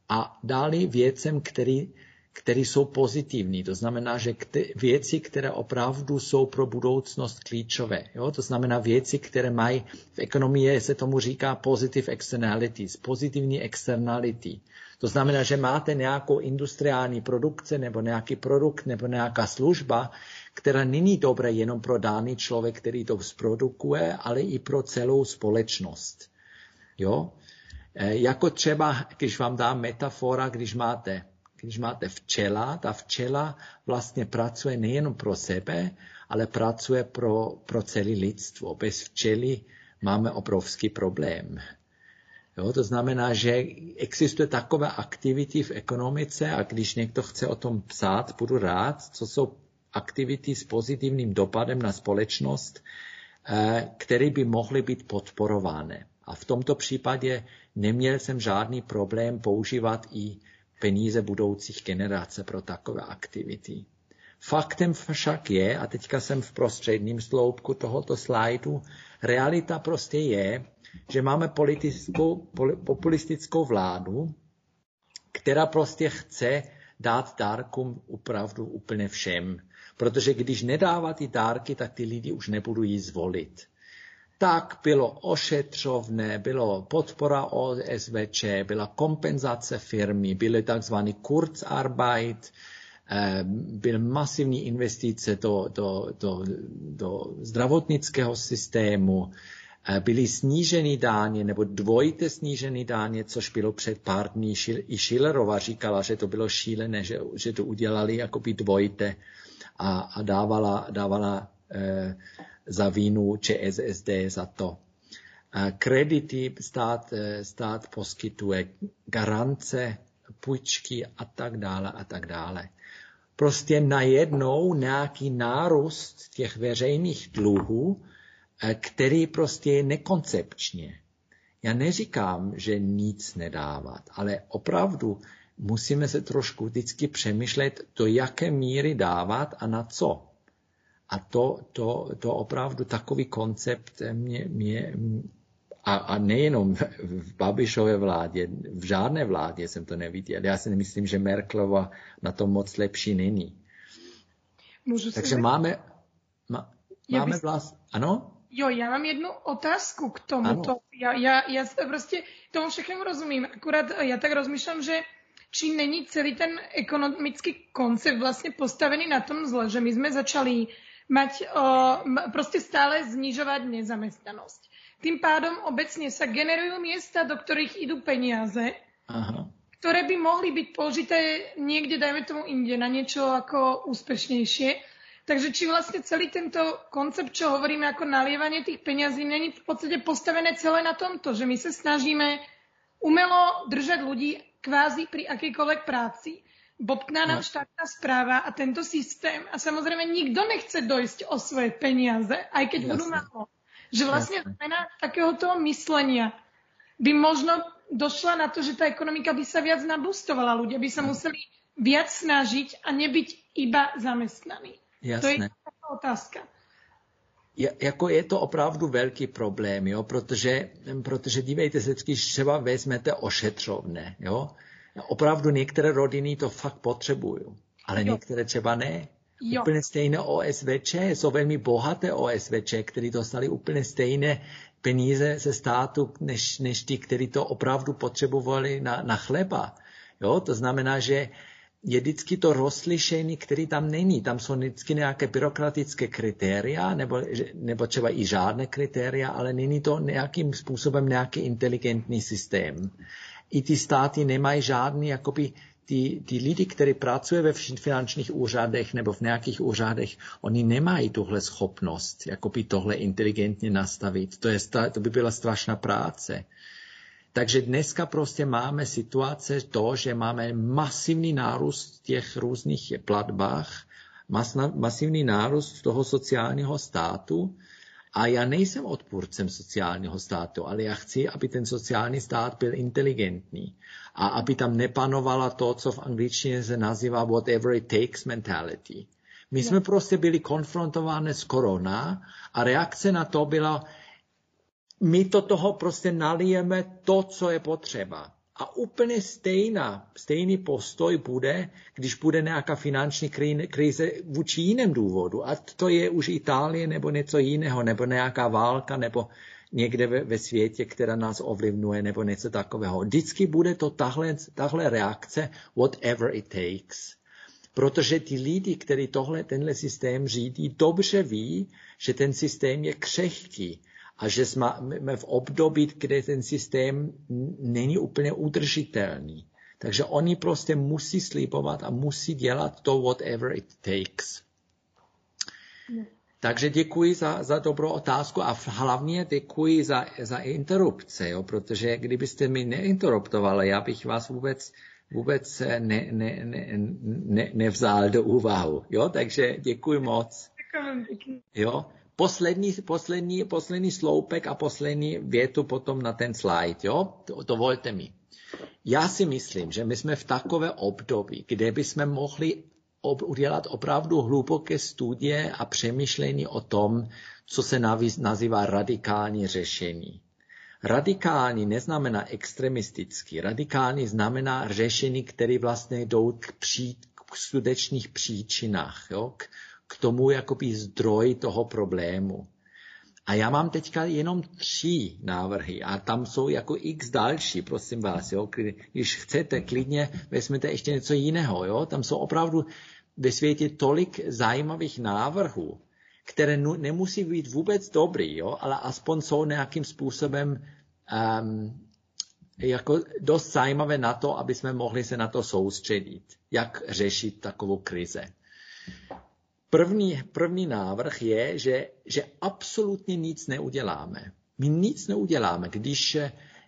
a dali věcem, který které jsou pozitivní. To znamená, že věci, které opravdu jsou pro budoucnost klíčové. Jo? To znamená věci, které mají v ekonomii, se tomu říká positive externalities, pozitivní externality. To znamená, že máte nějakou industriální produkce nebo nějaký produkt nebo nějaká služba, která není dobré jenom pro daný člověk, který to zprodukuje, ale i pro celou společnost. Jo? E, jako třeba, když vám dám metafora, když máte když máte včela, ta včela vlastně pracuje nejen pro sebe, ale pracuje pro, pro celé lidstvo. Bez včely máme obrovský problém. Jo, to znamená, že existuje takové aktivity v ekonomice a když někdo chce o tom psát, budu rád, co jsou aktivity s pozitivním dopadem na společnost, eh, které by mohly být podporovány. A v tomto případě neměl jsem žádný problém používat i peníze budoucích generace pro takové aktivity. Faktem však je, a teďka jsem v prostředním sloupku tohoto slajdu, realita prostě je, že máme politickou, populistickou vládu, která prostě chce dát dárkům opravdu úplně všem. Protože když nedává ty dárky, tak ty lidi už nebudou jí zvolit tak bylo ošetřovné, bylo podpora OSVČ, byla kompenzace firmy, byly takzvaný Kurzarbeit, eh, byl masivní investice do, do, do, do zdravotnického systému, eh, byly sníženy dáně nebo dvojité snížené dáně, což bylo před pár dní. I Schillerova říkala, že to bylo šílené, že, že to udělali jakoby dvojité a, a dávala, dávala eh, za vínu ČSSD za to. Kredity stát, stát poskytuje, garance, půjčky a tak dále a tak dále. Prostě najednou nějaký nárůst těch veřejných dluhů, který prostě je nekoncepčně. Já neříkám, že nic nedávat, ale opravdu musíme se trošku vždycky přemýšlet, do jaké míry dávat a na co. A to, to, to opravdu takový koncept mě, mě a, a nejenom v Babišové vládě, v žádné vládě jsem to neviděl. Já si nemyslím, že Merklova na tom moc lepší není. Můžu Takže se... máme, má, máme bys... vlast... Ano? Jo, já mám jednu otázku k tomuto. Já, já, já prostě tomu všechno rozumím. Akurát já tak rozmýšlám, že či není celý ten ekonomický koncept vlastně postavený na tom zle, že my jsme začali mať o, proste stále znižovať nezamestnanosť. Tým pádom obecne sa generujú miesta, do ktorých idú peniaze, Aha. ktoré by mohli byť použité niekde, dajme tomu inde, na niečo ako úspešnejšie. Takže či vlastne celý tento koncept, čo hovoríme ako nalievanie tých peňazí, není v podstate postavené celé na tomto, že my sa snažíme umelo držať ľudí kvázi pri akejkoľvek práci bobkná nám no. štátna správa a tento systém a samozrejme nikto nechce dojsť o svoje peniaze, aj keď Jasne. budú málo. Že vlastne Jasne. zmena takéhoto myslenia by možno došla na to, že tá ekonomika by sa viac nabustovala. Ľudia by sa museli viac snažiť a nebyť iba zamestnaní. Jasne. To je otázka. Je, jako je to opravdu velký problém, jo, protože, protože dívejte se, když třeba vezmete ošetřovné, jo, Opravdu některé rodiny to fakt potřebují, ale jo. některé třeba ne. Jo. Úplně stejné OSVČ, jsou velmi bohaté OSVČ, které dostali úplně stejné peníze ze státu, než, než ty, kteří to opravdu potřebovali na, na chleba. Jo? To znamená, že je vždycky to rozlišení, který tam není. Tam jsou vždycky nějaké byrokratické kritéria, nebo, nebo třeba i žádné kritéria, ale není to nějakým způsobem nějaký inteligentní systém. I ty státy nemají žádný jakoby ty, ty lidi, kteří pracují ve finančních úřadech nebo v nějakých úřadech, oni nemají tuhle schopnost, jako by tohle inteligentně nastavit. To, je, to by byla strašná práce. Takže dneska prostě máme situace to, že máme masivní nárůst těch různých platbách, masivní nárůst toho sociálního státu, a já nejsem odpůrcem sociálního státu, ale já chci, aby ten sociální stát byl inteligentní a aby tam nepanovala to, co v angličtině se nazývá whatever it takes mentality. My jsme prostě byli konfrontováni s korona a reakce na to byla, my to toho prostě nalijeme to, co je potřeba. A úplně stejná, stejný postoj bude, když bude nějaká finanční krize vůči jiném důvodu. A to je už Itálie nebo něco jiného, nebo nějaká válka, nebo někde ve, ve světě, která nás ovlivňuje, nebo něco takového. Vždycky bude to tahle, tahle reakce, whatever it takes. Protože ty lidi, kteří tohle, tenhle systém řídí, dobře ví, že ten systém je křehký a že jsme v období, kde ten systém není úplně udržitelný. Takže oni prostě musí slibovat a musí dělat to whatever it takes. Takže děkuji za, za dobrou otázku a hlavně děkuji za, za interrupce, jo, protože kdybyste mi neinterruptovali, já bych vás vůbec, vůbec ne, ne, ne, ne, nevzal do úvahu. Jo? Takže děkuji moc. Jo? Poslední, poslední, poslední sloupek a poslední větu potom na ten slide. Jo? Dovolte mi. Já si myslím, že my jsme v takové období, kde bychom mohli udělat opravdu hluboké studie a přemýšlení o tom, co se nazývá radikální řešení. Radikální neznamená extremistický. Radikální znamená řešení, které vlastně jdou k, pří, k skutečných příčinách, jo? K, k tomu jakoby zdroj toho problému. A já mám teďka jenom tři návrhy a tam jsou jako x další, prosím vás, jo. Když chcete, klidně vezmete ještě něco jiného, jo. Tam jsou opravdu ve světě tolik zajímavých návrhů, které nemusí být vůbec dobrý, jo, ale aspoň jsou nějakým způsobem um, jako dost zajímavé na to, aby jsme mohli se na to soustředit, jak řešit takovou krize. První, první návrh je, že, že absolutně nic neuděláme. My nic neuděláme. Když,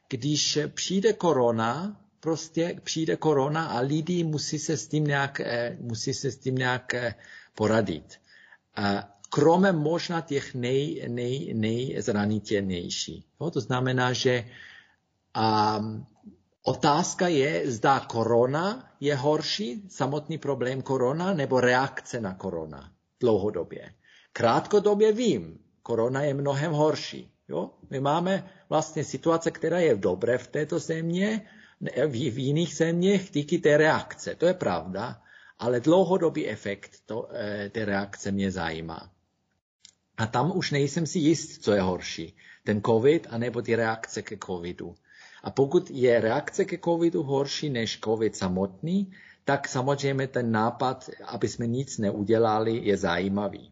když přijde korona, prostě přijde korona a lidi musí se s tím nějak, eh, musí se s tím nějak eh, poradit. Kromě možná těch nej, nej, nejzranitelnější. Jo, to znamená, že um, otázka je, zda korona je horší, samotný problém korona, nebo reakce na korona dlouhodobě. Krátkodobě vím, korona je mnohem horší. Jo? My máme vlastně situace, která je dobré v této země, v, v jiných zeměch díky té reakce. To je pravda, ale dlouhodobý efekt to, eh, té reakce mě zajímá. A tam už nejsem si jist, co je horší. Ten COVID anebo ty reakce ke COVIDu. A pokud je reakce ke COVIDu horší než COVID samotný, tak samozřejmě ten nápad, aby jsme nic neudělali, je zajímavý.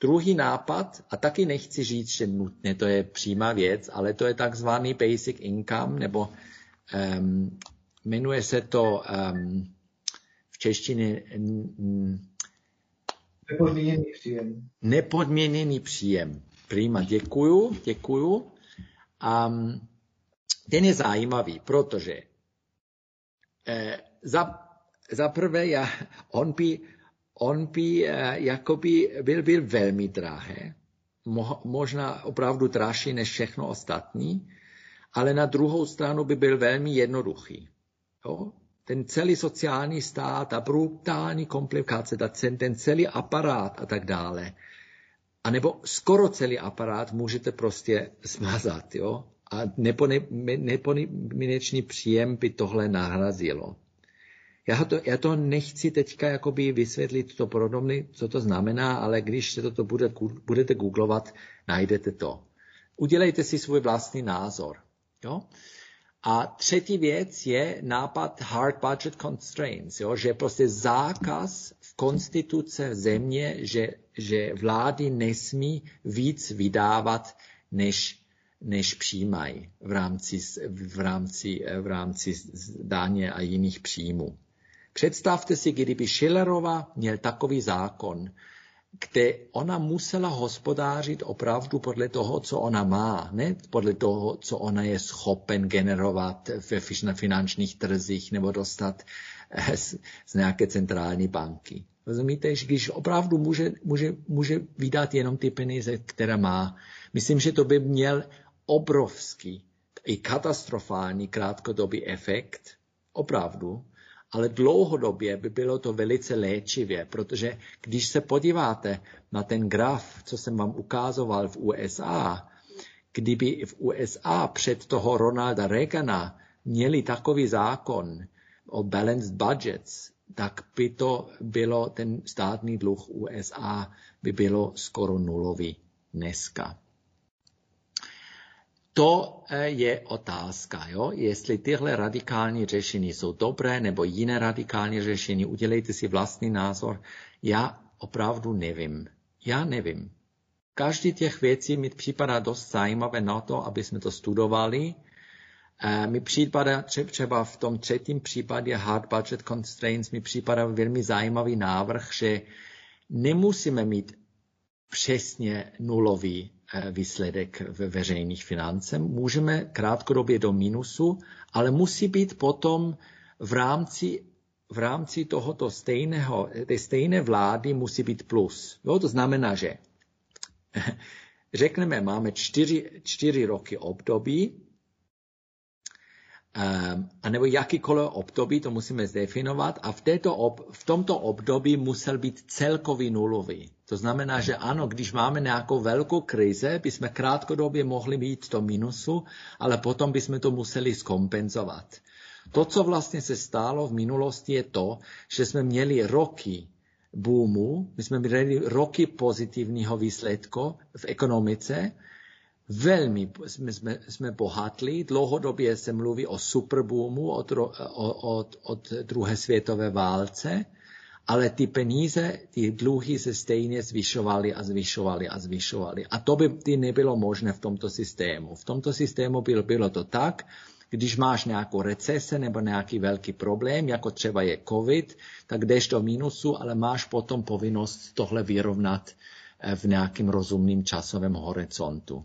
Druhý nápad, a taky nechci říct, že nutně to je přímá věc, ale to je takzvaný basic income, nebo um, jmenuje se to um, v češtině nepodmíněný příjem. Nepodmíněný příjem. Prima, děkuju, děkuju. Um, ten je zajímavý, protože eh, za za prvé, já, on by, on by eh, jakoby byl, byl velmi drahé, mo, možná opravdu dražší než všechno ostatní, ale na druhou stranu by byl velmi jednoduchý. Jo? Ten celý sociální stát a brutální komplikace, ten celý aparát a tak dále. A nebo skoro celý aparát můžete prostě smazat. Jo? A nepodmínečný příjem by tohle nahrazilo. Já to, já to nechci teďka jakoby vysvětlit to podobně, co to znamená, ale když se toto bude, budete googlovat, najdete to. Udělejte si svůj vlastní názor. Jo? A třetí věc je nápad hard budget constraints, jo, že prostě zákaz v konstituce země, že, že vlády nesmí víc vydávat, než, než přijímají v rámci, v, rámci, v rámci daně a jiných příjmů. Představte si, kdyby Schillerova měl takový zákon, kde ona musela hospodářit opravdu podle toho, co ona má, ne podle toho, co ona je schopen generovat ve finančních trzích nebo dostat eh, z, z nějaké centrální banky. Rozumíte, že když opravdu může, může, může vydat jenom ty peníze, které má, myslím, že to by měl obrovský i katastrofální krátkodobý efekt, opravdu, ale dlouhodobě by bylo to velice léčivě, protože když se podíváte na ten graf, co jsem vám ukázoval v USA, kdyby v USA před toho Ronalda Reagana měli takový zákon o balanced budgets, tak by to bylo, ten státní dluh USA by bylo skoro nulový dneska. To eh, je otázka, jo? jestli tyhle radikální řešení jsou dobré nebo jiné radikální řešení. Udělejte si vlastní názor. Já opravdu nevím. Já nevím. Každý těch věcí mi připadá dost zajímavé na to, aby jsme to studovali. E, mi připadá třeba v tom třetím případě hard budget constraints, mi připadá velmi zajímavý návrh, že nemusíme mít přesně nulový Eh, výsledek ve veřejných financech. Můžeme krátkodobě do minusu, ale musí být potom v rámci, v rámci tohoto stejného, té stejné vlády musí být plus. Jo, to znamená, že řekneme, máme čtyři, čtyři roky období, anebo jakýkoliv období, to musíme zdefinovat, a v, této ob, v tomto období musel být celkový nulový. To znamená, že ano, když máme nějakou velkou krize, bychom krátkodobě mohli mít to minusu, ale potom bychom to museli skompenzovat. To, co vlastně se stalo v minulosti, je to, že jsme měli roky boomu, my jsme měli roky pozitivního výsledku v ekonomice, velmi jsme, jsme, bohatli, dlouhodobě se mluví o superboomu od, od, od druhé světové válce, ale ty peníze, ty dluhy se stejně zvyšovaly a zvyšovaly a zvyšovaly. A to by ty nebylo možné v tomto systému. V tomto systému bylo, bylo to tak, když máš nějakou recese nebo nějaký velký problém, jako třeba je COVID, tak jdeš do minusu, ale máš potom povinnost tohle vyrovnat eh, v nějakým rozumným časovém horizontu.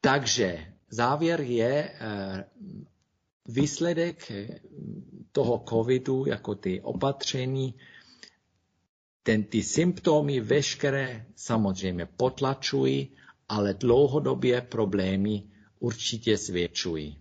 Takže závěr je, eh, výsledek toho covidu, jako ty opatření, ten, ty symptomy veškeré samozřejmě potlačují, ale dlouhodobě problémy určitě zvětšují.